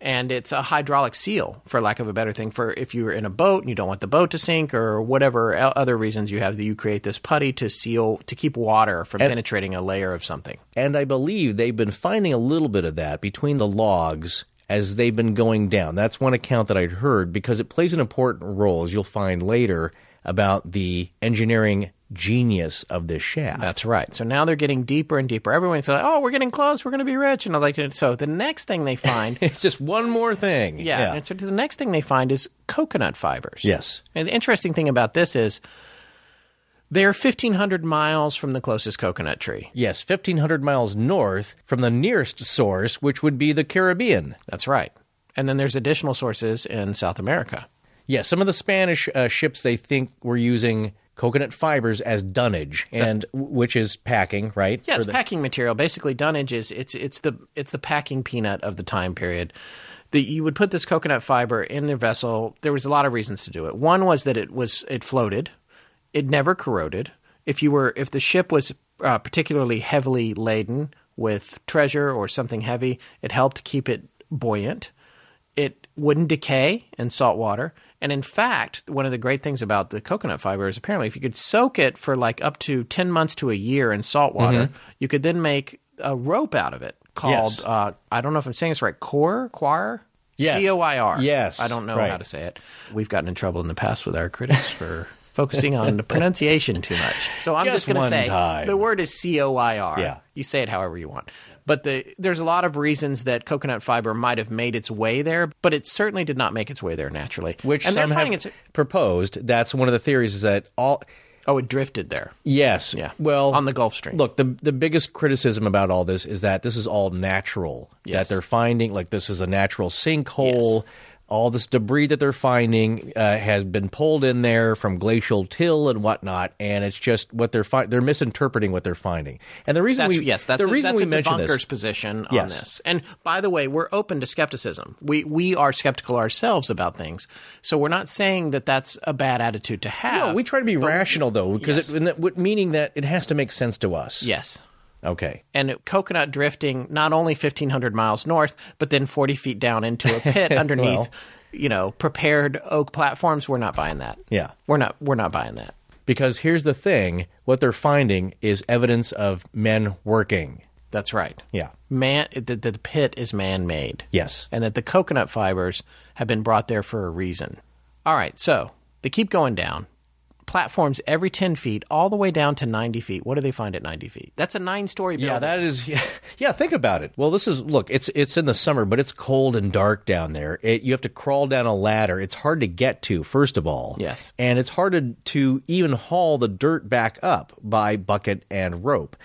And it's a hydraulic seal, for lack of a better thing, for if you're in a boat and you don't want the boat to sink or whatever other reasons you have, that you create this putty to seal, to keep water from penetrating a layer of something. And I believe they've been finding a little bit of that between the logs as they've been going down. That's one account that I'd heard because it plays an important role, as you'll find later, about the engineering genius of this shaft. That's right. So now they're getting deeper and deeper. Everyone's like, "Oh, we're getting close. We're going to be rich." And I'm like, so the next thing they find, it's just one more thing. yeah, And so the next thing they find is coconut fibers. Yes. And the interesting thing about this is they're 1,500 miles from the closest coconut tree. Yes, 1,500 miles north from the nearest source, which would be the Caribbean. That's right. And then there's additional sources in South America. Yeah, some of the Spanish uh, ships they think were using coconut fibers as dunnage, and which is packing, right? Yeah, it's the- packing material. Basically, dunnage is it's it's the it's the packing peanut of the time period. That you would put this coconut fiber in the vessel. There was a lot of reasons to do it. One was that it was it floated, it never corroded. If you were if the ship was uh, particularly heavily laden with treasure or something heavy, it helped keep it buoyant. It wouldn't decay in salt water. And in fact, one of the great things about the coconut fiber is apparently if you could soak it for like up to 10 months to a year in salt water, you could then make a rope out of it called, Yes. uh, I don't know if I'm saying this right, core, choir? Yes. C O I R. Yes, I don't know right. how to say it. We've gotten in trouble in the past with our critics for focusing on the pronunciation too much. So I'm Just just, going to say time. the word is C O I R. Yeah. You say it however you want. But the, there's a lot of reasons that coconut fiber might have made its way there, but it certainly did not make its way there naturally. which and some have it's proposed. That's one of the theories is that all. oh, it drifted there. Yes. Yeah. Well, on the Gulf Stream. Look, the the biggest criticism about all this is that this is all natural. Yes. That they're finding like this is a natural sinkhole. All this debris that they're finding uh, has been pulled in there from glacial till and whatnot, and it's just what they're fi- they're misinterpreting what they're finding. And the reason That's, we yes, that's the a, reason that's we a mention this. position on Yes. this. And by the way, we're open to skepticism. We we are skeptical ourselves about things, so we're not saying that that's a bad attitude to have. No, we try to be rational though, because Yes. it, meaning that it has to make sense to us. yes. Okay. And coconut drifting not only 1,500 miles north, but then 40 feet down into a pit underneath, Well. you know, prepared oak platforms. We're not buying that. Yeah. We're not. We're not buying that. Because here's the thing: what they're finding is evidence of men working. That's right. Yeah. Man, the, the pit is man-made. Yes. and that the coconut fibers have been brought there for a reason. All right, so they keep going down. Platforms every 10 feet, all the way down to 90 feet. What do they find at 90 feet? That's a nine story building. Yeah, that is. Yeah, think about it. Well, this is look. It's it's in the summer, but it's cold and dark down there. It, you have to crawl down a ladder. It's hard to get to, first of all. Yes. and it's hard to, to even haul the dirt back up by bucket and rope.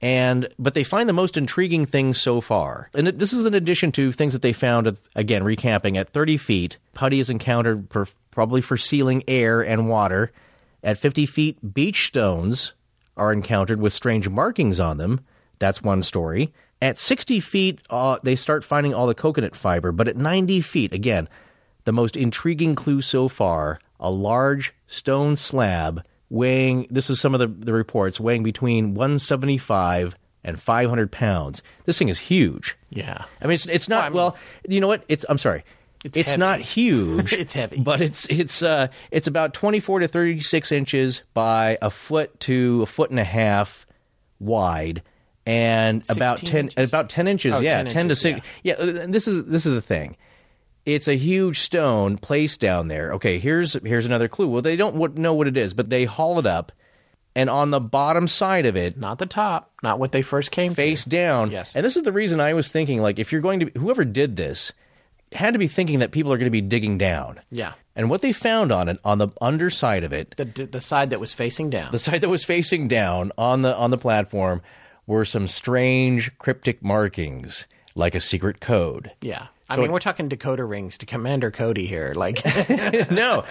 And but they find the most intriguing things so far, and it, this is in addition to things that they found at, again recamping at 30 feet. Putty is encountered per, probably for sealing air and water. At 50 feet, beach stones are encountered with strange markings on them. That's one story. At 60 feet, uh, they start finding all the coconut fiber, but at 90 feet, again, the most intriguing clue so far a large stone slab weighing, this is some of the, the reports, weighing between 175 and 500 pounds. This thing is huge. Yeah. I mean, it's, it's not, well, you know what? It's, I'm sorry. It's It's, not huge. It's heavy. But it's it's uh it's about 24 to 36 inches by a foot to a foot and a half wide and about 10 inches? about 10 inches Oh, yeah 10 10, inches, to 6 yeah. uh, this is this is the thing it's a huge stone placed down there okay here's here's another clue well they don't know what it is but they haul it up and on the bottom side of it Not the top, not what they first came face to. down. Yes. And this is the reason I was thinking, like, if you're going to, whoever did this had to be thinking that people are going to be digging down. Yeah. And what they found on it, on the underside of it, The, the side that was facing down. the side that was facing down on the on the platform, were some strange cryptic markings, like a secret code. yeah. I So mean, it- we're talking decoder rings to Commander Cody here. Like, no.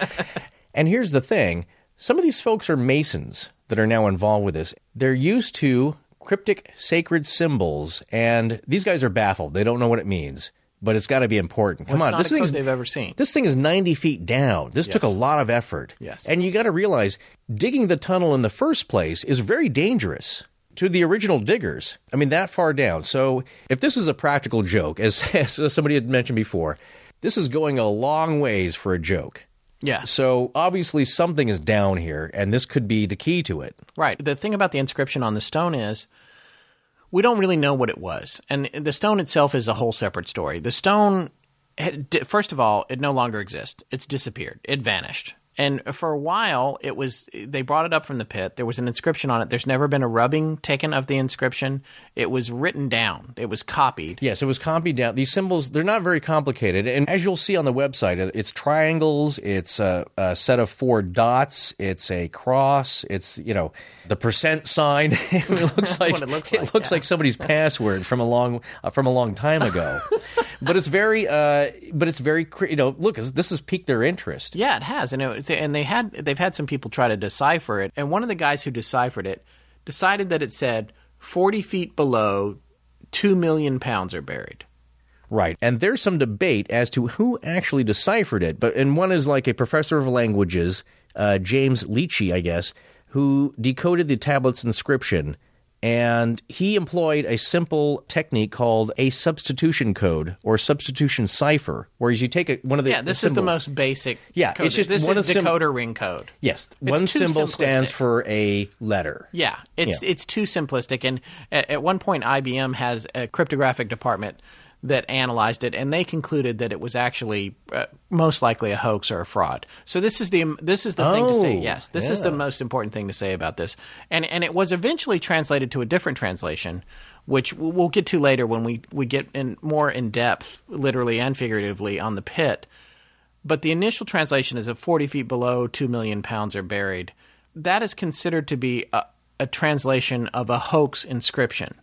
And here's the thing some of these folks are Masons that are now involved with this. They're used to cryptic sacred symbols, and these guys are baffled. They don't know what it means, but it's got to be important. Come it's on, this thing's they've ever seen. This thing is 90 feet down. This took a lot of effort. Yes. And you got to realize digging the tunnel in the first place is very dangerous to the original diggers. I mean, that far down. So if this is a practical joke, as, as somebody had mentioned before, this is going a long ways for a joke. yeah. So obviously something is down here, and this could be the key to it. Right. The thing about the inscription on the stone is we don't really know what it was. And the stone itself is a whole separate story. The stone, first of all, it no longer exists. It's disappeared. It vanished. And for a while, it was they brought it up from the pit. There was an inscription on it. There's never been a rubbing taken of the inscription. It was written down. It was copied. Yes, it was copied down. These symbols, they're not very complicated. And as you'll see on the website, it's triangles, it's a, a set of four dots, it's a cross, it's, you know, the percent sign. it looks like it looks like, yeah. like somebody's password from a long uh, from a long time ago. but it's very uh, but it's very you know, look, this has piqued their interest. Yeah, it has, and it, and they had they've had some people try to decipher it, and one of the guys who deciphered it decided that it said forty feet below, two million pounds are buried. Right. And there's some debate as to who actually deciphered it. But and one is like a professor of languages, uh, James Leachy, I guess, who decoded the tablet's inscription and he employed a simple technique called a substitution code or substitution cipher, whereas you take a, one of the yeah. This the is the most basic. Yeah, code. it's just this one is the decoder ring code. Yes, It's one symbol stands for a letter. Yeah, it's Yeah. it's too simplistic. And at, at one point, IBM has a cryptographic department that analyzed it, and they concluded that it was actually uh, most likely a hoax or a fraud. So this is the this is the thing to say. Oh, Yes, this is the most important thing to say about this. And and it was eventually translated to a different translation, which we'll get to later when we we get in more in depth, literally and figuratively, on the pit. But the initial translation is of 40 feet below, 2 million pounds are buried. That is considered to be a, a translation of a hoax inscription.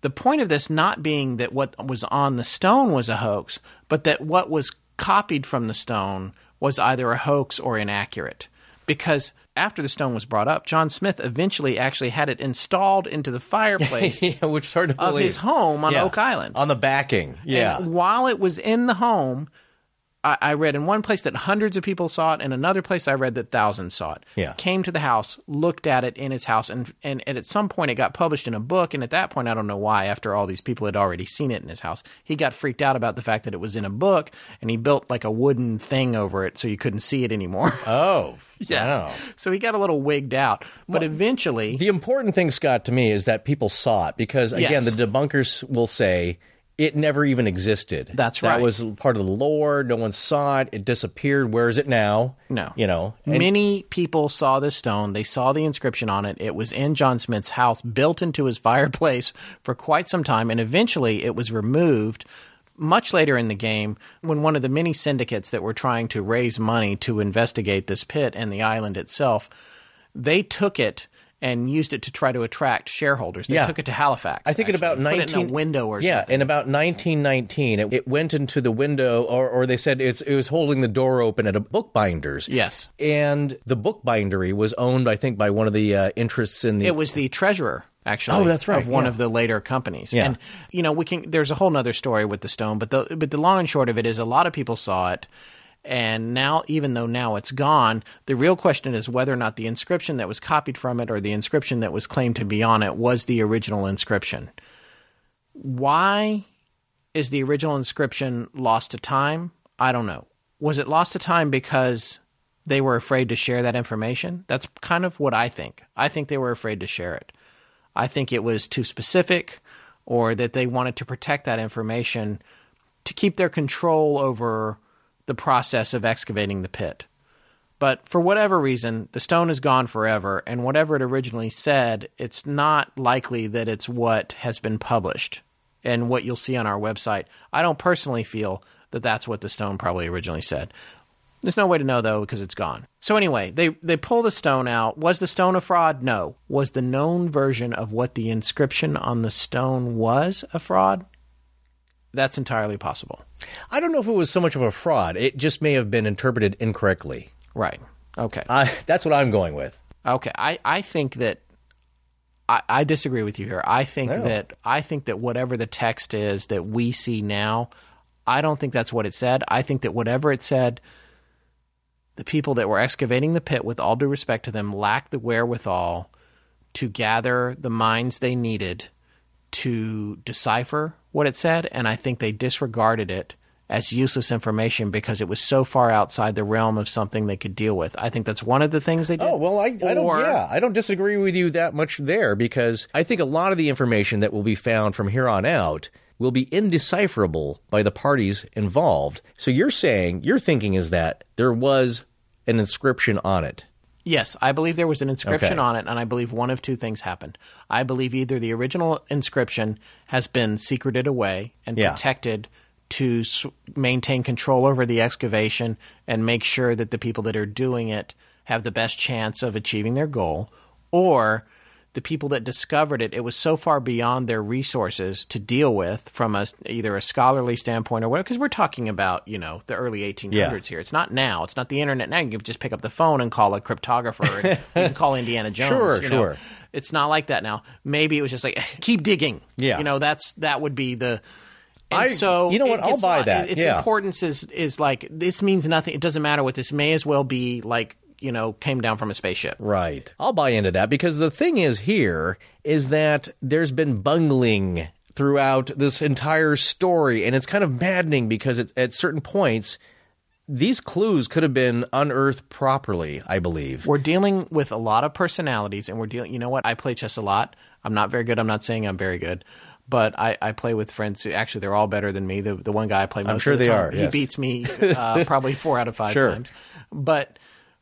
The point of this not being that what was on the stone was a hoax, but that what was copied from the stone was either a hoax or inaccurate. Because after the stone was brought up, John Smith eventually actually had it installed into the fireplace Yeah, which is hard to of believe. his home on Yeah. Oak Island. on the backing. Yeah, And while it was in the home, I, I read in one place that hundreds of people saw it, and another place I read that thousands saw it. Yeah. Came to the house, looked at it in his house, and, and and at some point it got published in a book. And at that point, I don't know why. After all these people had already seen it in his house, he got freaked out about the fact that it was in a book, and he built like a wooden thing over it so you couldn't see it anymore. Oh, wow. So he got a little wigged out. But eventually, The important thing, Scott, to me is that people saw it because, again, Yes. the debunkers will say it never even existed. That's That right. was part of the lore. No one saw it. It disappeared. Where is it now? No. You know? And- Many people saw this stone. They saw the inscription on it. It was in John Smith's house, built into his fireplace for quite some time, and eventually it was removed much later in the game when one of the many syndicates that were trying to raise money to investigate this pit and the island itself, they took it and used it to try to attract shareholders. They Yeah. took it to Halifax. I think in about Put 19 it in window or yeah, something. in about 1919, it, it went into the window, or, or they said it's, it was holding the door open at a bookbinder's. Yes. and the bookbindery was owned, I think, by one of the uh, interests in the. It was the treasurer, actually. Oh, that's right, Of one yeah. of the later companies. Yeah. And you know, we can. There's a whole other story with the stone, but the but the long and short of it is, a lot of people saw it. And now, even though now it's gone, the real question is whether or not the inscription that was copied from it or the inscription that was claimed to be on it was the original inscription. Why is the original inscription lost to time? I don't know. Was it lost to time because they were afraid to share that information? That's kind of what I think. I think they were afraid to share it. I think it was too specific or that they wanted to protect that information to keep their control over the process of excavating the pit. But for whatever reason, the stone is gone forever, and whatever it originally said, it's not likely that it's what has been published and what you'll see on our website. I don't personally feel that that's what the stone probably originally said. There's no way to know though because it's gone. So anyway, they they pull the stone out. Was the stone a fraud? No. Was the known version of what the inscription on the stone was a fraud? That's entirely possible. I don't know if it was so much of a fraud. It just may have been interpreted incorrectly. Right. Okay. I, that's what I'm going with. Okay, I, I think that I, I disagree with you here. I think Oh. that I think that whatever the text is that we see now, I don't think that's what it said. I think that whatever it said, the people that were excavating the pit, with all due respect to them, lacked the wherewithal to gather the minds they needed to decipher what it said, and I think they disregarded it as useless information because it was so far outside the realm of something they could deal with. I think that's one of the things they did. Oh well, I, I don't. Or- Yeah, I don't disagree with you that much there because I think a lot of the information that will be found from here on out will be indecipherable by the parties involved. So you're saying your thinking is that there was an inscription on it. Yes, I believe there was an inscription Okay. on it, and I believe one of two things happened. I believe either the original inscription has been secreted away and Yeah. protected to s- maintain control over the excavation and make sure that the people that are doing it have the best chance of achieving their goal, or the people that discovered it, it was so far beyond their resources to deal with from a, either a scholarly standpoint or whatever, because we're talking about, you know, the early 1800s here. It's not now. It's not the internet now. You can just pick up the phone and call a cryptographer. and you can call Indiana Jones. Sure, you know. sure. It's not like that now. Maybe it was just like, keep digging. Yeah. You know, that's, that would be the, and I- so you know what? I'll buy lo- that. Its Yeah. importance is is like this means nothing. It doesn't matter what this may as well be like. You know, came down from a spaceship. Right. I'll buy into that because the thing is here is that there's been bungling throughout this entire story, and it's kind of maddening because it, at certain points, these clues could have been unearthed properly, I believe. We're dealing with a lot of personalities, and we're dealing. You know what? I play chess a lot. I'm not very good. I'm not saying I'm very good, but I, I play with friends who actually they're all better than me. The the one guy I play most sure of the they time, are, He beats me uh, probably four out of five Sure. times. But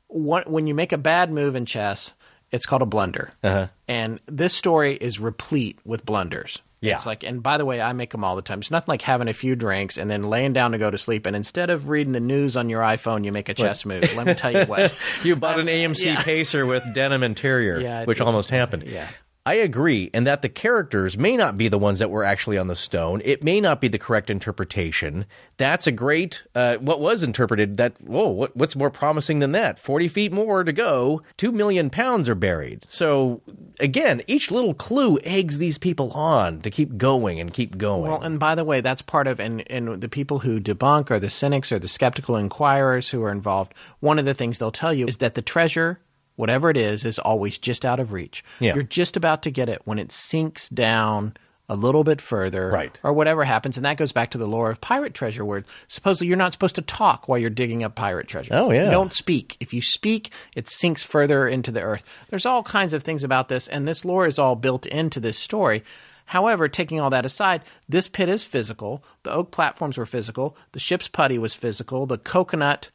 when you make a bad move in chess, it's called a blunder. Uh-huh. And this story is replete with blunders. Yeah. It's like, and by the way, I make them all the time. It's nothing like having a few drinks and then laying down to go to sleep. And instead of reading the news on your iPhone, you make a chess move. Let me tell you what. You bought an AMC yeah. Pacer with denim interior, Yeah, which did. almost happened. Yeah. I agree, and that the characters may not be the ones that were actually on the stone. It may not be the correct interpretation. That's a great. Uh, what was interpreted? That whoa, what, what's more promising than that? Forty feet more to go. Two million pounds are buried. So again, each little clue eggs these people on to keep going and keep going. Well, and by the way, that's part of and and the people who debunk or the cynics or the skeptical inquirers who are involved. One of the things they'll tell you is that the treasure, whatever it is, is always just out of reach. Yeah. You're just about to get it when it sinks down a little bit further, Right. Or whatever happens, and that goes back to the lore of pirate treasure, where supposedly you're not supposed to talk while you're digging up pirate treasure. Oh, yeah. You don't speak. If you speak, it sinks further into the earth. There's all kinds of things about this, and this lore is all built into this story. However, taking all that aside, this pit is physical. The oak platforms were physical. The ship's putty was physical. The coconut,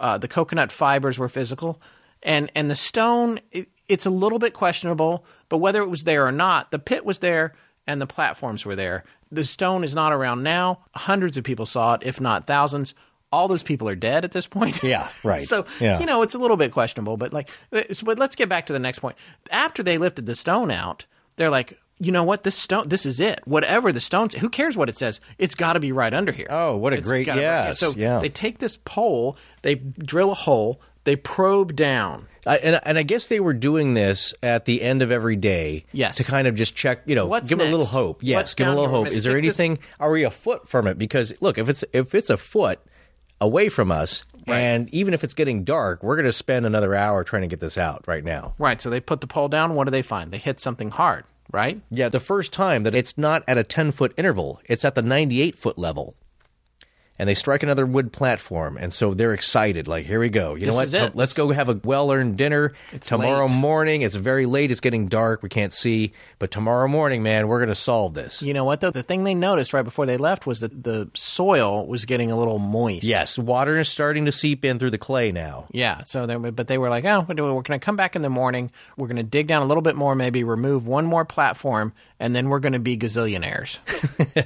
uh, the coconut fibers were physical, and and the stone. It, it's a little bit questionable, but whether it was there or not, the pit was there and the platforms were there. The stone is not around now. Hundreds of people saw it, if not thousands. All those people are dead at this point. Yeah, right. so Yeah. you know it's a little bit questionable, but like, but let's get back to the next point. After they lifted the stone out, they're like, you know what? This stone, this is it. Whatever the stone's, who cares what it says? It's got to be right under here. Oh, what a It's great- be- yes, So yeah. they take this pole, they drill a hole, they probe down. I, and, and I guess they were doing this at the end of every day, Yes. to kind of just check, you know, What's give them a little next? hope. Yes, What's give them a down little hope. Is there this- anything? Are we a foot from it? Because look, if it's if it's a foot away from us, and even if it's getting dark, we're going to spend another hour trying to get this out right now. Right. So they put the pole down. What do they find? They hit something hard. Right. Yeah, the first time that it's not at a ten foot interval, it's at the ninety eight foot level. And they strike another wood platform, and so they're excited. Like, here we go. You This know what? Let's go have a well-earned dinner tomorrow late. morning. It's very late. It's getting dark. We can't see, but tomorrow morning, man, we're going to solve this. You know what though? The thing they noticed right before they left was that the soil was getting a little moist. Yes, water is starting to seep in through the clay now. Yeah. So they, but they were like, oh, we're going to come back in the morning. We're going to dig down a little bit more, maybe remove one more platform, and then we're going to be gazillionaires.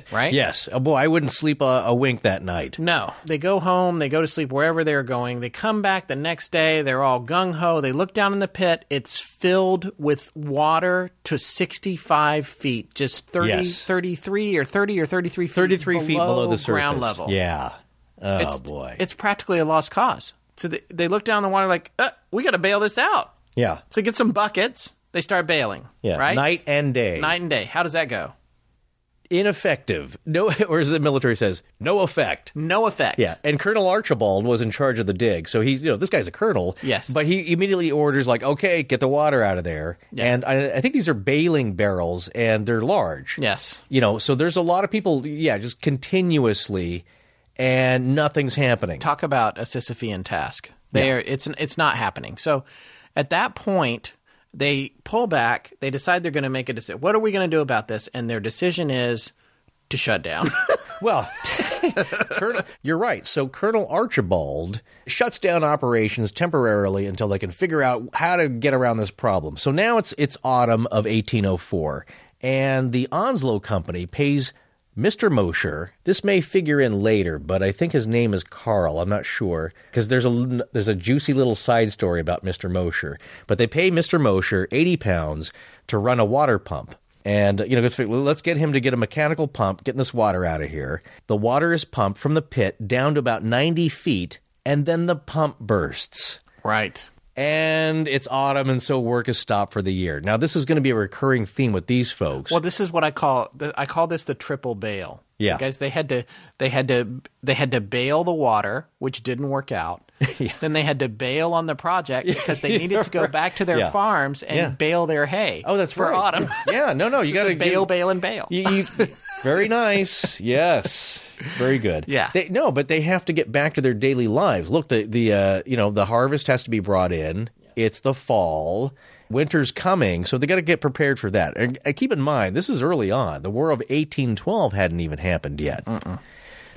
right? Yes. Oh boy, I wouldn't sleep a, a wink that night. No. They go home, they go to sleep wherever they're going. They come back the next day, they're all gung ho. They look down in the pit. It's filled with water to 65 feet, just 30, Yes. 33 or 30 or 33 feet 33 feet below the surface. ground level. Yeah. Oh It's, boy. It's practically a lost cause. So they, they look down the water like, uh, we got to bail this out. yeah. So get some buckets. They start bailing. Yeah. Right? Night and day. Night and day. How does that go? Ineffective. No, or as the military says, no effect. No effect. Yeah, and Colonel Archibald was in charge of the dig, so he's you know this guy's a colonel. Yes. but he immediately orders like, okay, get the water out of there. And I, I think these are bailing barrels, and they're large. Yes. you know, so there's a lot of people, yeah, just continuously, and nothing's happening. talk about a Sisyphean task. They are, it's it's not happening. So at that point, they pull back. They decide they're going to make a decision. What are we going to do about this? And their decision is to shut down. Well, Colonel, you're right. So Colonel Archibald shuts down operations temporarily until they can figure out how to get around this problem. So now it's it's autumn of 1804, and the Onslow Company pays Mr. Mosher. This may figure in later, but I think his name is Carl. I'm not sure because there's a there's a juicy little side story about Mr. Mosher. But they pay Mr. Mosher 80 pounds to run a water pump. And, you know, let's get him to get a mechanical pump, getting this water out of here. The water is pumped from the pit down to about 90 feet, and then the pump bursts. Right. And it's autumn, and so work is stopped for the year. Now, this is going to be a recurring theme with these folks. Well, this is what I call the, I call this the triple bail. Yeah. Guys, they had to they had to they had to bail the water, which didn't work out. Yeah. Then they had to bail on the project because they needed to go back to their Yeah. farms and Yeah. bale their hay. oh, that's for right. autumn. Yeah, no, no, you got to bail, bail, and bail. You, you, very nice. Yes. Very good. Yeah. They, no, but they have to get back to their daily lives. Look, the the uh, you know the harvest has to be brought in. It's the fall. Winter's coming, so they got to get prepared for that. And, and keep in mind, this is early on. The War of 1812 hadn't even happened yet.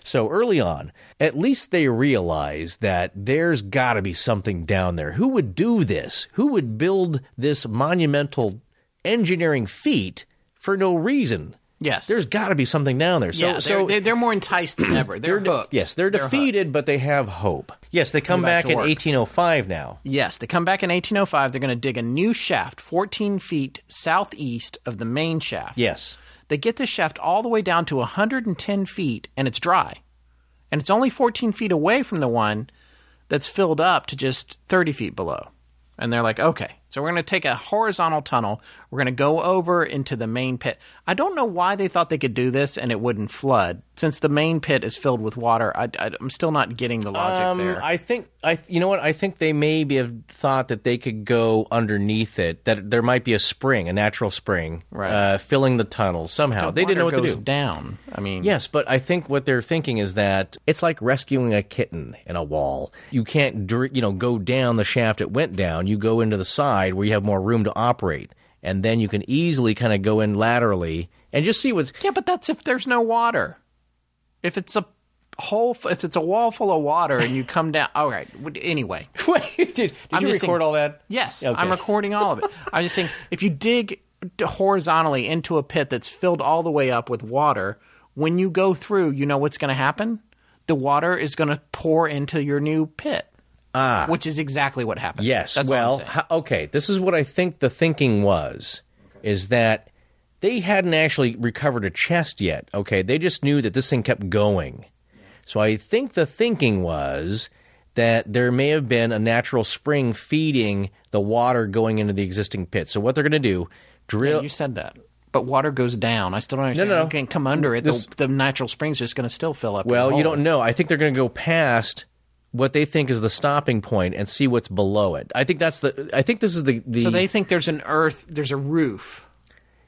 So early on, at least they realize that there's got to be something down there. Who would do this? Who would build this monumental engineering feat for no reason? Yes. There's got to be something down there. So, yeah, they're, so they're, they're more enticed than ever. They're, hooked. yes, they're, hooked. defeated, but they have hope. Yes, they come Come back back, in work. 1805 now. Yes, they come back in 1805. They're going to dig a new shaft 14 feet southeast of the main shaft. Yes. They get this shaft all the way down to 110 feet, and it's dry. And it's only 14 feet away from the one that's filled up to just 30 feet below. And they're like, okay, so we're going to take a horizontal tunnel. We're going to go over into the main pit. I don't know why they thought they could do this and it wouldn't flood. Since the main pit is filled with water, I, am still not getting the logic Um, there. I think I you know what I think they maybe have thought that they could go underneath it that there might be a spring a natural spring Right. uh, filling the tunnel somehow they didn't know what Water to goes do down. I mean, Yes, but I think what they're thinking is that it's like rescuing a kitten in a wall. You can't, you know, go down the shaft it went down. You go into the side where you have more room to operate, and then you can easily kind of go in laterally and just see what's. Yeah, but that's if there's no water. If it's a hole, if it's a wall full of water and you come down. All right. Anyway, Wait, did, did I'm you record saying- all that? yes, Okay. I'm recording all of it. I'm just saying, if you dig horizontally into a pit that's filled all the way up with water, when you go through, you know what's going to happen. The water is going to pour into your new pit. Ah. Which is exactly what happened. Yes. That's well, ho- okay. This is what I think the thinking was: is that they hadn't actually recovered a chest yet. Okay, they just knew that this thing kept going. So I think the thinking was that there may have been a natural spring feeding the water going into the existing pit. So what they're going to do? Drill. You said that. But water goes down. I still don't understand. no, no. You can't come under it. This- the, the natural spring's just going to still fill up. well, you don't know. I think they're going to go past what they think is the stopping point and see what's below it. I think that's the. I think this is the. the So they think there's an earth, there's a roof.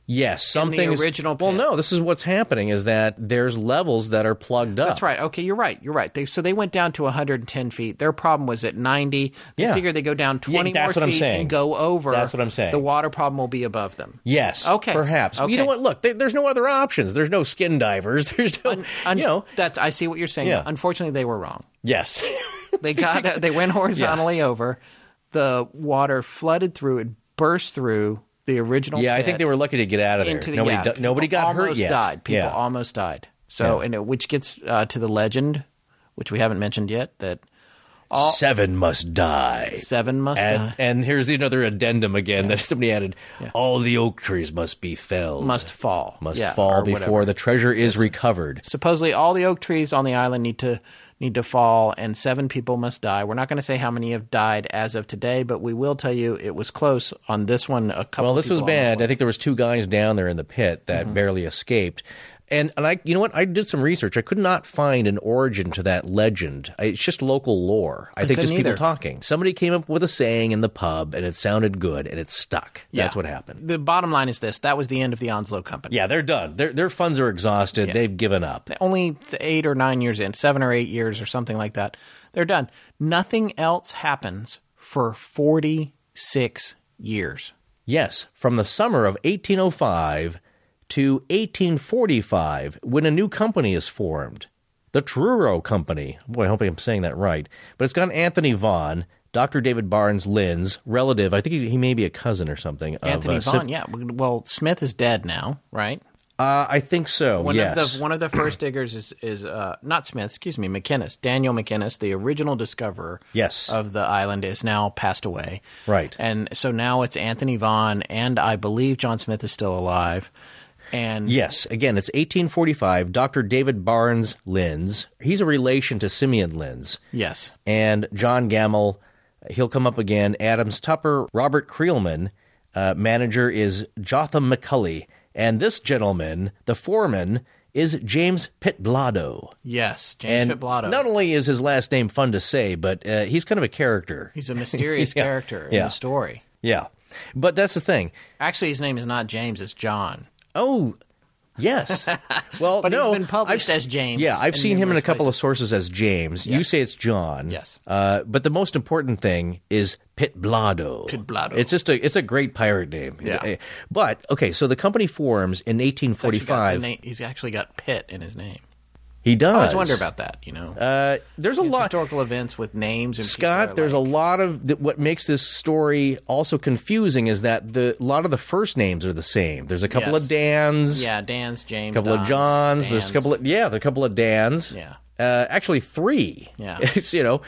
Yes, something original Well, pit. no, this is what's happening is that there's levels that are plugged up. That's right. Okay, you're right. You're right. They, so they went down to 110 feet. Their problem was at 90. They Yeah. figure they go down 20 that's more what I'm feet saying. and go over. That's what I'm saying. The water problem will be above them. Yes. Okay. Perhaps. Okay. You know what? Look, there, there's no other options. There's no skin divers. There's no. Un- you know. that's I see what you're saying. Yeah. Unfortunately, they were wrong. Yes. They got they went horizontally over. The water flooded through. It burst through the original. yeah, I think they were lucky to get out of there. into the, nobody. yeah, do- nobody got hurt yet. Died. People yeah. almost died. So, and it, which gets uh, to the legend, which we haven't mentioned yet, that Seven must die. seven must And, die. and here's another addendum again that somebody added. All the oak trees must be felled. Must fall. must Yeah, fall before whatever. the treasure is recovered. supposedly all the oak trees on the island need to need to fall and seven people must die. We're not going to say how many have died as of today, but we will tell you it was close on this one. A couple. Well, this was bad. I think there was two guys down there in the pit that Mm-hmm. barely escaped. And and I, you know what? I did some research. I could not find an origin to that legend. I, it's just local lore. I, think just couldn't people talking. Somebody came up with a saying in the pub, and it sounded good, and it stuck. That's what happened. The bottom line is this: that was the end of the Onslow Company. Yeah, they're done. Their their funds are exhausted. They've given up. Only eight or nine years in, seven or eight years or something like that. They're done. Nothing else happens for forty-six years. Yes, from the summer of 1805 to 1845, when a new company is formed. the Truro Company. Boy, I hope I'm saying that right. But it's got Anthony Vaughn, Dr. David Barnes Lynds, relative. I think he, he may be a cousin or something. Anthony of, uh, Vaughn, yeah. Well, Smith is dead now, right? Uh, I think so. One yes. of the one of the first diggers is is uh, not Smith, excuse me, McGinnis. Daniel McGinnis, the original discoverer Yes. of the island, is now passed away. Right. And so now it's Anthony Vaughn, and I believe John Smith is still alive. And Yes, again, it's 1845. Dr. David Barnes Lynds. He's a relation to Simeon Lynds. yes, And John Gamble, he'll come up again. Adams Tupper, Robert Creelman. Uh, manager is Jotham McCully. And this gentleman, the foreman, is James Pitblado. yes, James And Pitblado. not only is his last name fun to say, but uh, he's kind of a character. He's a mysterious Yeah. character in Yeah. the story. Yeah. But that's the thing. Actually, his name is not James; it's John. Oh, yes. Well, But he's no, been published I've, as James Yeah, I've seen him in a couple of sources as James. You say it's John. Yes. Uh, but the most important thing is Pitblado. Pitblado. It's just a it's a great pirate name. Yeah. But okay, so the company forms in He's actually got 1845. He's actually got Pitt in his name. He does. I always wonder about that. You know, Uh, there's a It's lot. historical events with names and Scott, there's like- a lot of th- what makes this story also confusing is that the a lot of the first names are the same. There's a couple Yes. of Dans, yeah, Dan's James, a couple of Don's, Johns. There's a couple of yeah, there's a couple of Dans. Yeah. uh, actually three. Yeah. you know,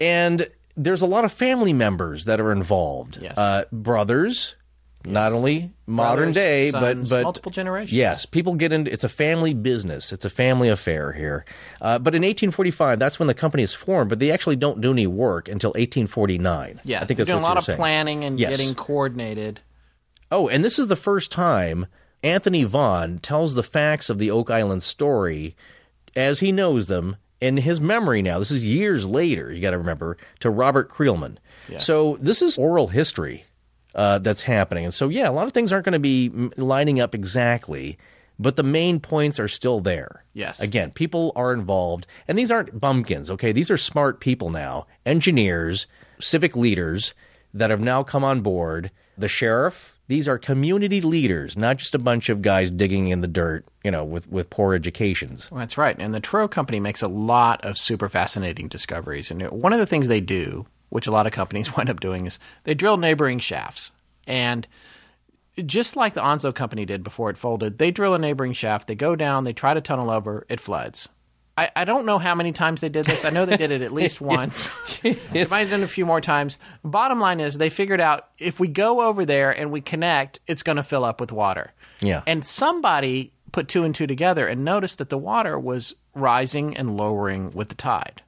and there's a lot of family members that are involved. Yes. uh, brothers, not only modern Brothers, day, sons, but but multiple generations. Yes, people get into it's a family business. It's a family affair here. Uh, but in 1845, that's when the company is formed. But they actually don't do any work until 1849. Yeah, I think that's doing a lot of saying. planning and Yes. getting coordinated. Oh, and this is the first time Anthony Vaughn tells the facts of the Oak Island story as he knows them in his memory now. This is years later, you got to remember, to Robert Creelman. So this is oral history uh, that's happening. And so, yeah, a lot of things aren't going to be lining up exactly, but the main points are still there. Yes. Again, people are involved, and these aren't bumpkins, okay? These are smart people now, engineers, civic leaders that have now come on board. The sheriff, these are community leaders, not just a bunch of guys digging in the dirt, you know, with, with poor educations. Well, that's right. And the Truro Company makes a lot of super fascinating discoveries. And one of the things they do, which a lot of companies wind up doing, is they drill neighboring shafts. And just like the Onslow Company did before it folded, they drill a neighboring shaft, they go down, they try to tunnel over, it floods. I, I don't know how many times they did this. I know they did it at least once. they might have done a few more times. Bottom line is they figured out if we go over there and we connect, it's going to fill up with water. Yeah. And somebody put two and two together and noticed that the water was rising and lowering with the tide.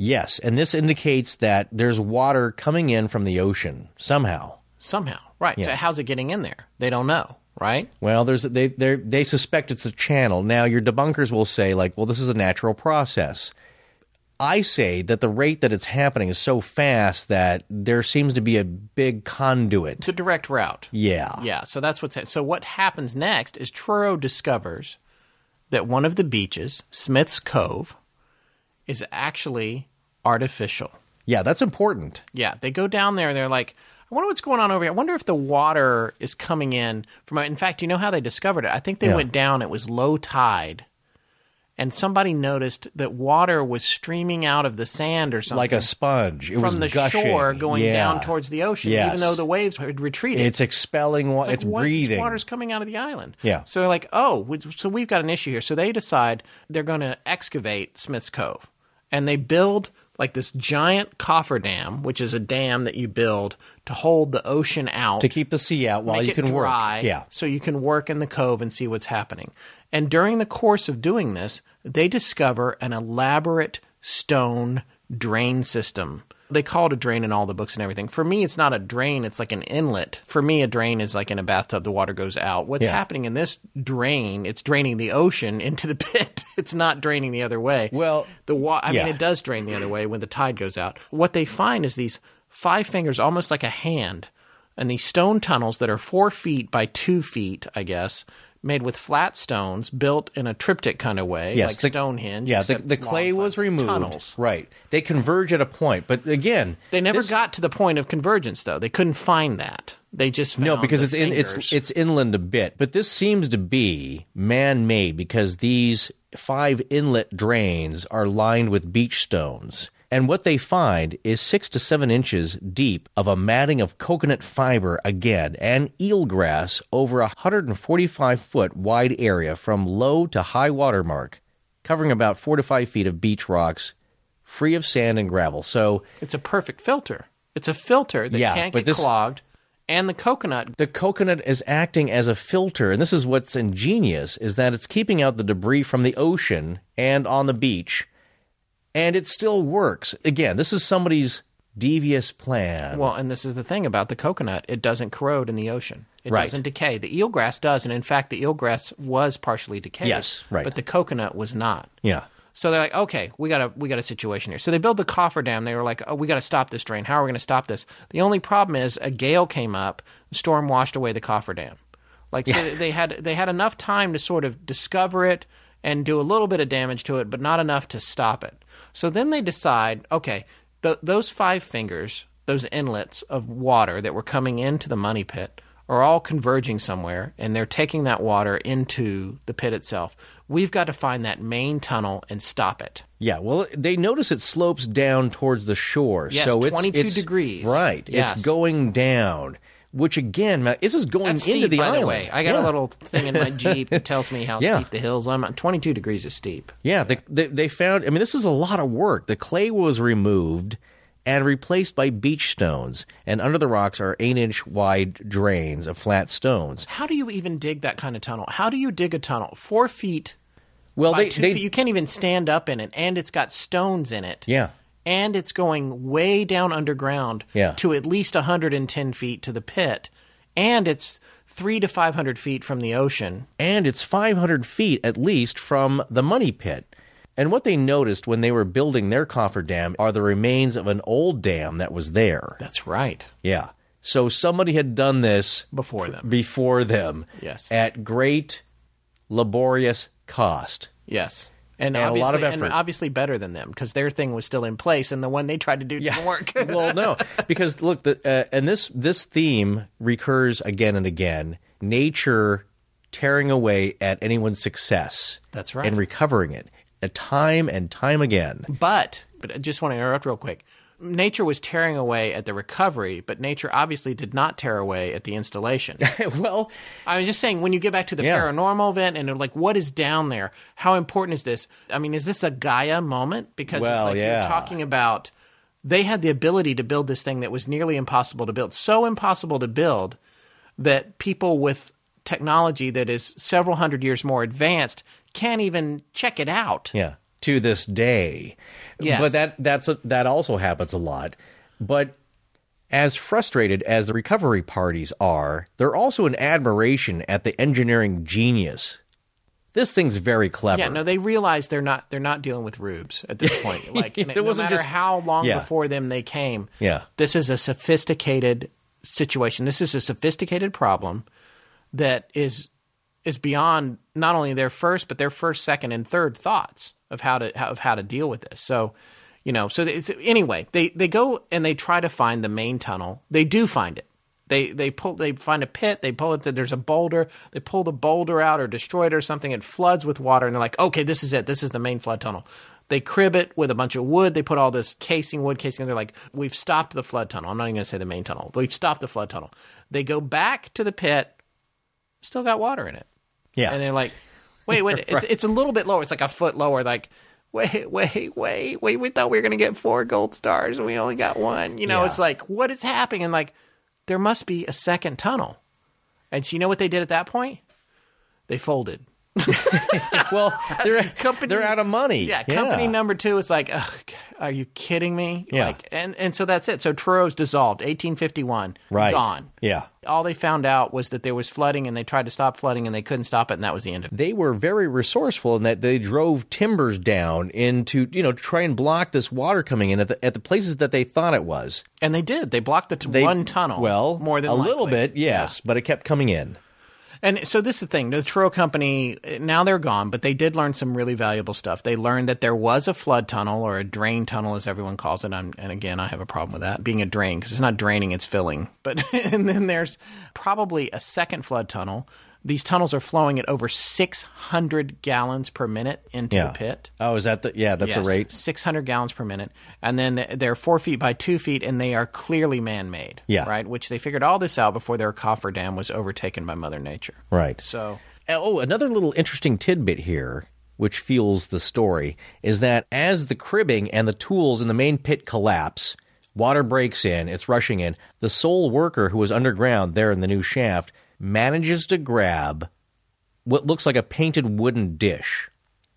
Yes, and this indicates that there's water coming in from the ocean somehow. Somehow. Right. So how's it getting in there? They don't know, right? Well, there's they they they suspect it's a channel. Now, your debunkers will say like, "Well, this is a natural process." I say that the rate that it's happening is so fast that there seems to be a big conduit. It's a direct route. Yeah. Yeah, so that's what's so what happens next is Truro discovers that one of the beaches, Smith's Cove, is actually artificial. Yeah, that's important. Yeah, they go down there and they're like, I wonder what's going on over here. I wonder if the water is coming in from. In fact, you know how they discovered it? I think they Yeah. went down. It was low tide, and somebody noticed that water was streaming out of the sand or something, Like a sponge. It was from the gushing. shore going Yeah. down towards the ocean, Yes. even though the waves had retreated. It's expelling water. like, It's, what? breathing. Water's coming out of the island. Yeah. So they're like, oh, so we've got an issue here. So they decide they're going to excavate Smith's Cove, and they build like this giant cofferdam, which is a dam that you build to hold the ocean out to keep the sea out while you can dry, work. Yeah. so you can work in the cove and see what's happening. And during the course of doing this, they discover an elaborate stone drain system. They call it a drain in all the books and everything. For me, it's not a drain, it's like an inlet. For me, a drain is like in a bathtub, the water goes out. What's Yeah. happening in this drain, it's draining the ocean into the pit. It's not draining the other way. Well, the wa- I yeah. mean, it does drain the other way when the tide goes out. What they find is these five fingers, almost like a hand, and these stone tunnels that are four feet by two feet, I guess, made with flat stones, built in a triptych kind of way, Yes, like the- Stonehenge. Yeah, the, the clay was removed. Tunnels. Right. They converge at a point. But again, They never this- got to the point of convergence, though. They couldn't find that. They just found No, because it's in, it's it's inland a bit, but this seems to be man-made because these five inlet drains are lined with beach stones. And what they find is six to seven inches deep of a matting of coconut fiber again and eelgrass over a 145 foot wide area from low to high water mark, covering about four to five feet of beach rocks free of sand and gravel. So It's a perfect filter. It's a filter that Yeah, can't get this- clogged. And the coconut the coconut is acting as a filter, and this is what's ingenious is that it's keeping out the debris from the ocean and on the beach, and it still works. Again, this is somebody's devious plan. Well, and this is the thing about the coconut. It doesn't corrode in the ocean. It Right. doesn't decay. The eelgrass does, and in fact, the eelgrass was partially decayed. Yes, right. But the coconut was not. yeah. So they're like, okay, we got a we got a situation here. So they build the cofferdam. They were like, oh, we got to stop this drain. How are we going to stop this? The only problem is a gale came up, the storm washed away the cofferdam. Like so they had they had enough time to sort of discover it and do a little bit of damage to it, but not enough to stop it. So then they decide, okay, th- those five fingers, those inlets of water that were coming into the money pit are all converging somewhere and they're taking that water into the pit itself. We've got to find that main tunnel and stop it. Yeah, well, they notice it slopes down towards the shore. Yes, so it's 22 it's- degrees. Right. Yes. It's going down, which again, this is going That's into steep, the by island. the way. I got Yeah. a little thing in my Jeep that tells me how Yeah. steep the hills are. 22 degrees is steep. Yeah, they, they, they found, I mean, this is a lot of work. The clay was removed and replaced by beach stones, and under the rocks are eight inch wide drains of flat stones. How do you even dig that kind of tunnel? How do you dig a tunnel? Four feet Well, they, they feet. You can't even stand up in it, and it's got stones in it. yeah, And it's going way down underground Yeah. to at least 110 feet to the pit. And it's three to 500 feet from the ocean. and it's 500 feet at least from the money pit. And what they noticed when they were building their coffer dam are the remains of an old dam that was there. That's right. Yeah. So somebody had done this Before them. before them Yes. at great laborious cost. Yes. And, And a obviously, lot of and effort. obviously better than them because their thing was still in place, and the one they tried to do didn't work. well, no, because look, the, uh, and this this theme recurs again and again. Nature tearing away at anyone's success. That's right. And recovering it, uh, time and time again. But but I just want to interrupt real quick. Nature was tearing away at the recovery, but nature obviously did not tear away at the installation. well, I was just saying when you get back to the Yeah. paranormal event and they're like, what is down there? How important is this? I mean, is this a Gaia moment? Because Well, it's like yeah. you're talking about they had the ability to build this thing that was nearly impossible to build. So impossible to build that people with technology that is several hundred years more advanced can't even check it out. yeah, to this day. Yes. But that that's a, that also happens a lot. But as frustrated as the recovery parties are, they're also in admiration at the engineering genius. This thing's very clever. Yeah, no, they realize they're not they're not dealing with rubes at this point. Like, There no wasn't matter just- how long Yeah. before them they came. Yeah. this is a sophisticated situation. This is a sophisticated problem that is is beyond not only their first but their first, second, and third thoughts of how to how, of how to deal with this. So, you know, so it's, anyway, they they go and they try to find the main tunnel. They do find it. They they pull they find a pit. They pull it. To, there's a boulder. They pull the boulder out or destroy it or something. It floods with water, and they're like, okay, this is it. This is the main flood tunnel. They crib it with a bunch of wood. They put all this casing, wood casing. And they're like, we've stopped the flood tunnel. I'm not even going to say the main tunnel. We've stopped the flood tunnel. They go back to the pit. Still got water in it. yeah. And they're like, wait, wait, it's it's a little bit lower. It's like a foot lower. Like, wait, wait, wait, wait. We thought we were gonna get four gold stars, and we only got one. You know, Yeah. it's like, what is happening? And like, there must be a second tunnel. And so you know what they did at that point? They folded. well, they're Company- they're out of money. Yeah, company number two is like, are you kidding me? Yeah. Like, and and so that's it. So Truro's dissolved, 1851, right gone. Yeah, All they found out was that there was flooding, and they tried to stop flooding, and they couldn't stop it, and that was the end of it. they were very resourceful in that they drove timbers down into you know to try and block this water coming in at the at the places that they thought it was. And they did. They blocked the t- They, one tunnel. Well, more than a little bit, yes, but it kept coming in. And so this is the thing. The Truro Company now they're gone, but they did learn some really valuable stuff. They learned that there was a flood tunnel or a drain tunnel, as everyone calls it. I'm, and again, I have a problem with that being a drain because it's not draining; it's filling. But and then there's probably a second flood tunnel These tunnels are flowing at over 600 gallons per minute into Yeah. the pit. Oh, is that the yeah? That's the Yes, rate. 600 gallons per minute. And then they're four feet by two feet, and they are clearly man made. Yeah. Right? Which they figured all this out before their cofferdam was overtaken by Mother Nature. Right. So, eh, Oh, another little interesting tidbit here, which fuels the story, is that as the cribbing and the tools in the main pit collapse, water breaks in, it's rushing in. The sole worker who was underground there in the new shaft manages to grab what looks like a painted wooden dish.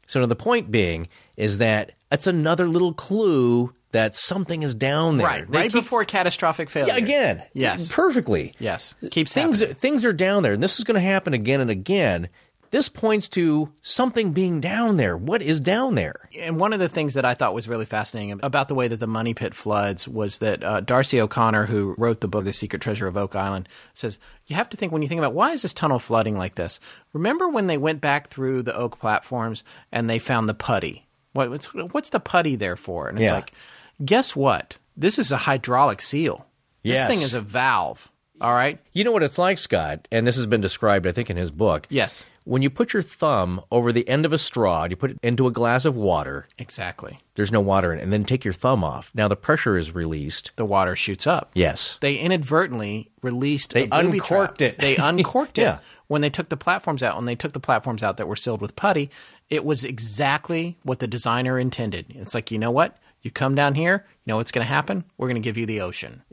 So the point being is that it's another little clue that something is down there. right. They Right keep- before catastrophic failure. yeah, again. Yes. Perfectly. Yes. Keeps things happening. things are down there, and this is going to happen again and again. This points to something being down there. What is down there? And one of the things that I thought was really fascinating about the way that the Money Pit floods was that uh, D'Arcy O'Connor, who wrote the book The Secret Treasure of Oak Island, says you have to think when you think about why is this tunnel flooding like this? Remember when they went back through the oak platforms and they found the putty? What, what's, what's the putty there for? And it's Yeah. like, guess what? This is a hydraulic seal. This Yes. thing is a valve. All right. You know what it's like, Scott, and this has been described, I think, in his book. Yes. When you put your thumb over the end of a straw, you put it into a glass of water. Exactly. There's no water in it, and then take your thumb off. Now the pressure is released. The water shoots up. Yes. They inadvertently released. They uncorked trap. it. They uncorked it Yeah. when they took the platforms out. When they took the platforms out that were sealed with putty, it was exactly what the designer intended. It's like you know what? You come down here. You know what's going to happen? We're going to give you the ocean.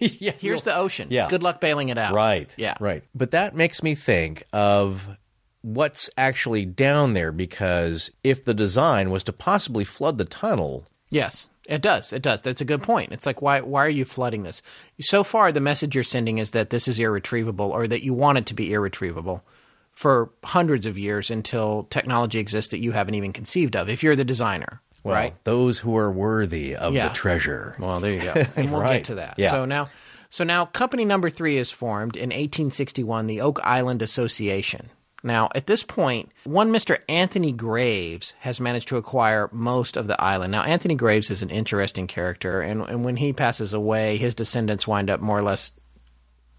yeah, Here's the ocean. Yeah. Good luck bailing it out. Right. Yeah. Right. But that makes me think of what's actually down there because if the design was to possibly flood the tunnel, Yes, it does. It does. That's a good point. It's like why why are you flooding this? So far, the message you're sending is that this is irretrievable, or that you want it to be irretrievable for hundreds of years until technology exists that you haven't even conceived of. If you're the designer, well, right? those who are worthy of Yeah. the treasure. Well, there you go. And we'll Right. get to that. Yeah. So now, so now, company number three is formed in 1861, the Oak Island Association. Now, at this point, one Mr. Anthony Graves has managed to acquire most of the island. Now, Anthony Graves is an interesting character, and, and when he passes away, his descendants wind up more or less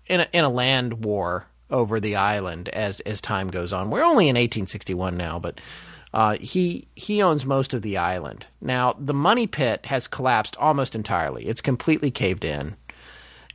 in a, in a land war over the island as as time goes on. We're only in 1861 now, but uh, he he owns most of the island. Now the money pit has collapsed almost entirely. It's completely caved in.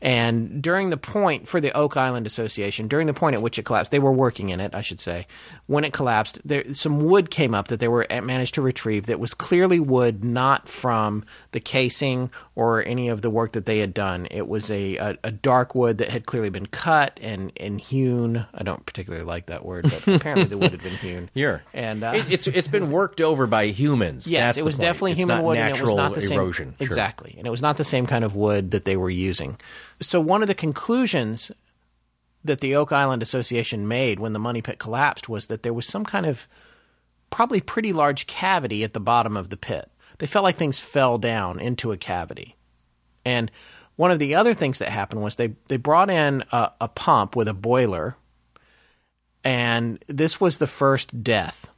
And during the point for the Oak Island Association, during the point at which it collapsed, they were working in it, I should say. When it collapsed, there some wood came up that they were eh, managed to retrieve that was clearly wood not from the casing or any of the work that they had done. It was a, a, a dark wood that had clearly been cut and, and hewn. I don't particularly like that word, but apparently the wood had been hewn. Here. And uh, It- it's it's been worked over by humans. Yes, That's it was definitely It's human wood, and it was not the same erosion. Sure. exactly, and it was not the same kind of wood that they were using. So one of the conclusions that the Oak Island Association made when the money pit collapsed was that there was some kind of probably pretty large cavity at the bottom of the pit. They felt like things fell down into a cavity, and one of the other things that happened was they they brought in a, a pump with a boiler, and this was the first death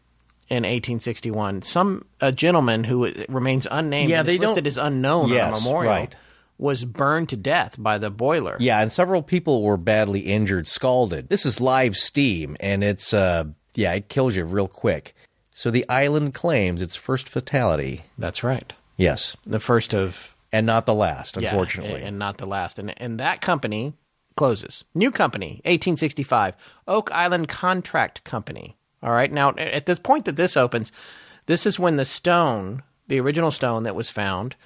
in 1861. Some a gentleman who remains unnamed, Yeah, they listed don't- as unknown on a memorial, right. Was burned to death by the boiler. Yeah, and several people were badly injured, scalded. This is live steam, and it's uh yeah, it kills you real quick. So the island claims its first fatality. That's right. Yes, The first of and not the last, yeah, unfortunately. and, and not the last. And and that company closes. New company, 1865, Oak Island Contract Company. All right. Now, at this point that this opens, this is when the stone, the original stone that was found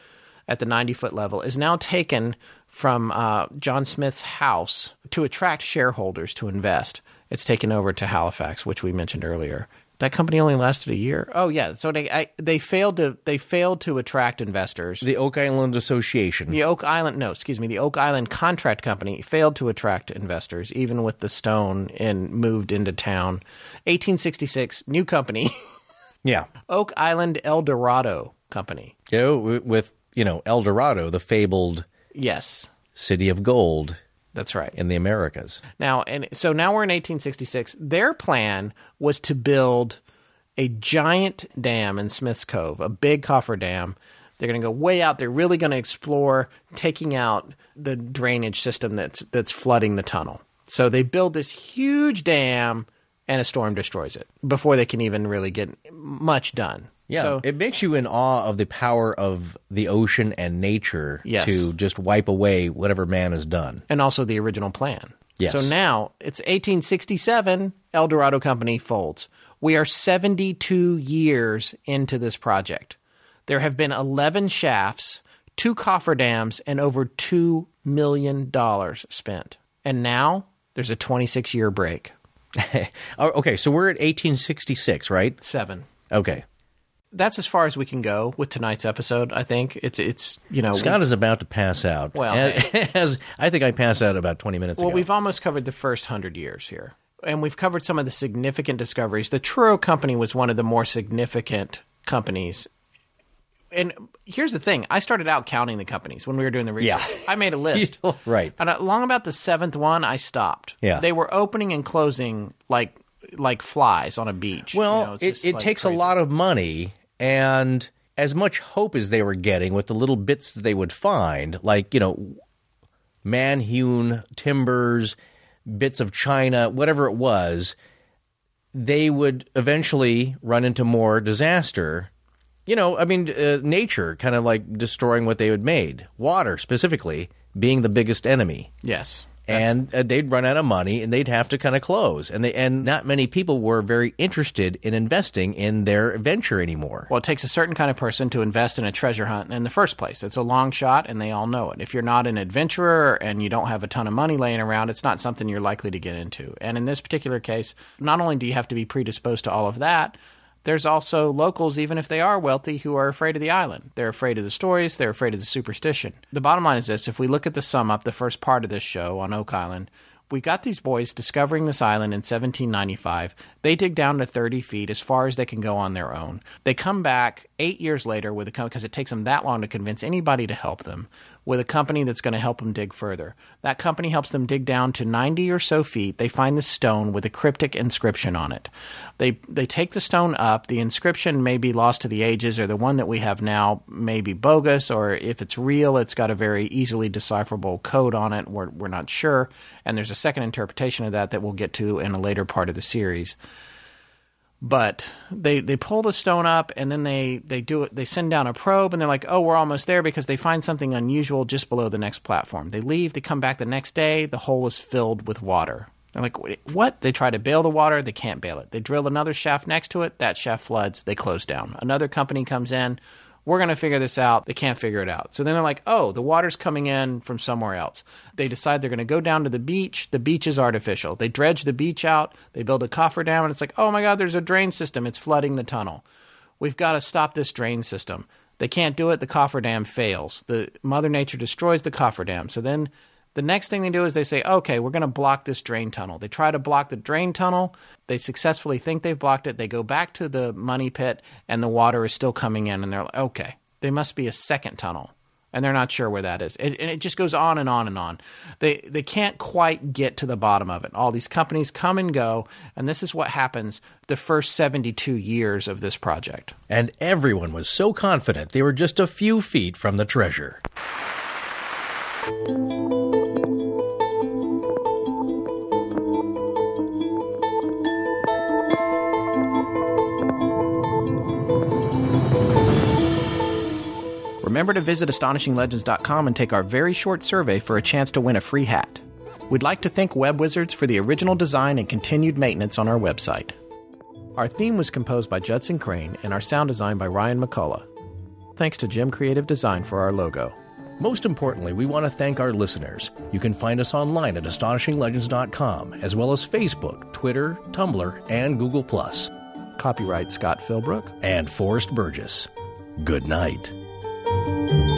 at the 90 foot level, is now taken from uh, John Smith's house to attract shareholders to invest. It's taken over to Halifax, which we mentioned earlier. That company only lasted a year. Oh yeah, so they I, they failed to they failed to attract investors. the Oak Island Association. The Oak Island, no, excuse me, the Oak Island Contract Company failed to attract investors, even with the stone and moved into town. 1866, new company, yeah. Oak Island El Dorado Company. Know, w- with, you know, El Dorado, the fabled Yes, city of gold that's right. in the Americas. Now, and so now we're in 1866. Their plan was to build a giant dam in Smith's Cove, a big coffer dam. They're going to go way out. They're really going to explore taking out the drainage system that's that's flooding the tunnel. So they build this huge dam, and a storm destroys it before they can even really get much done. Yeah, So, it makes you in awe of the power of the ocean and nature Yes. to just wipe away whatever man has done. and also the original plan. Yes. So now it's 1867, El Dorado Company folds. We are 72 years into this project. There have been 11 shafts, two cofferdams, and over $2 million spent. And now there's a 26 year break. Oh, okay, so we're at 1866, right? Seven. Okay. That's as far as we can go with tonight's episode. I think it's it's you know Scott is about to pass out. Well, as, as- I think I passed out about 20 minutes Well, ago. we've almost covered the first hundred years here. And we've covered some of the significant discoveries. The Truro Company was one of the more significant companies. And here's the thing I started out counting the companies when we were doing the research. Yeah. I made a list. right. And along about the seventh one, I stopped. Yeah. They were opening and closing like like flies on a beach. Well, You know, it, it like, takes crazy. a lot of money and as much hope as they were getting with the little bits that they would find, like, you know, man hewn timbers, bits of china, whatever it was, they would eventually run into more disaster. You know, I mean, uh, nature kind of like destroying what they had made, water specifically being the biggest enemy Yes. And uh, they'd run out of money and they'd have to kind of close and they and not many people were very interested in investing in their venture anymore Well, it takes a certain kind of person to invest in a treasure hunt in the first place. It's a long shot, and they all know it. If you're not an adventurer and you don't have a ton of money laying around, it's not something you're likely to get into. And in this particular case, not only do you have to be predisposed to all of that, there's also locals, even if they are wealthy, who are afraid of the island. They're afraid of the stories, they're afraid of the superstition. The bottom line is this if we look at the sum up, the first part of this show on Oak Island, we got these boys discovering this island in 1795. They dig down to 30 feet as far as they can go on their own. They come back eight years later with a because it takes them that long to convince anybody to help them with a company that's going to help them dig further. That company helps them dig down to 90 or so feet. They find the stone with a cryptic inscription on it. They they take the stone up. The inscription may be lost to the ages, or the one that we have now may be bogus, or if it's real, it's got a very easily decipherable code on it. We're, we're not sure. And there's a second interpretation of that that we'll get to in a later part of the series but they they pull the stone up and then they they do it they send down a probe and they're like oh we're almost there because they find something unusual just below the next platform. They leave they come back the next day the hole is filled with water. They're like what? They try to bail the water they can't bail it. They drill another shaft next to it that shaft floods they close down. Another company comes in we're going to figure this out. They can't figure it out. So then they're like, oh, the water's coming in from somewhere else. They decide they're going to go down to the beach. The beach is artificial. They dredge the beach out. They build a cofferdam, and it's like, oh my God, there's a drain system. It's flooding the tunnel. We've got to stop this drain system. They can't do it. The cofferdam fails. The Mother Nature destroys the cofferdam. So then the next thing they do is they say, okay, we're going to block this drain tunnel. They try to block the drain tunnel. They successfully think they've blocked it. They go back to the money pit, and the water is still coming in. And they're like, okay, there must be a second tunnel. And they're not sure where that is. It, and it just goes on and on and on. They, they can't quite get to the bottom of it. All these companies come and go, and this is what happens the first 72 years of this project. and everyone was so confident they were just a few feet from the treasure Remember to visit astonishinglegends.com and take our very short survey for a chance to win a free hat. We'd like to thank Web Wizards for the original design and continued maintenance on our website. Our theme was composed by Judson Crane and our sound design by Ryan McCullough. Thanks to Jim Creative Design for our logo. Most importantly, we want to thank our listeners. You can find us online at astonishinglegends.com, as well as Facebook, Twitter, Tumblr, and Google+. Copyright Scott Philbrook. And Forrest Burgess. Good night. 嗯。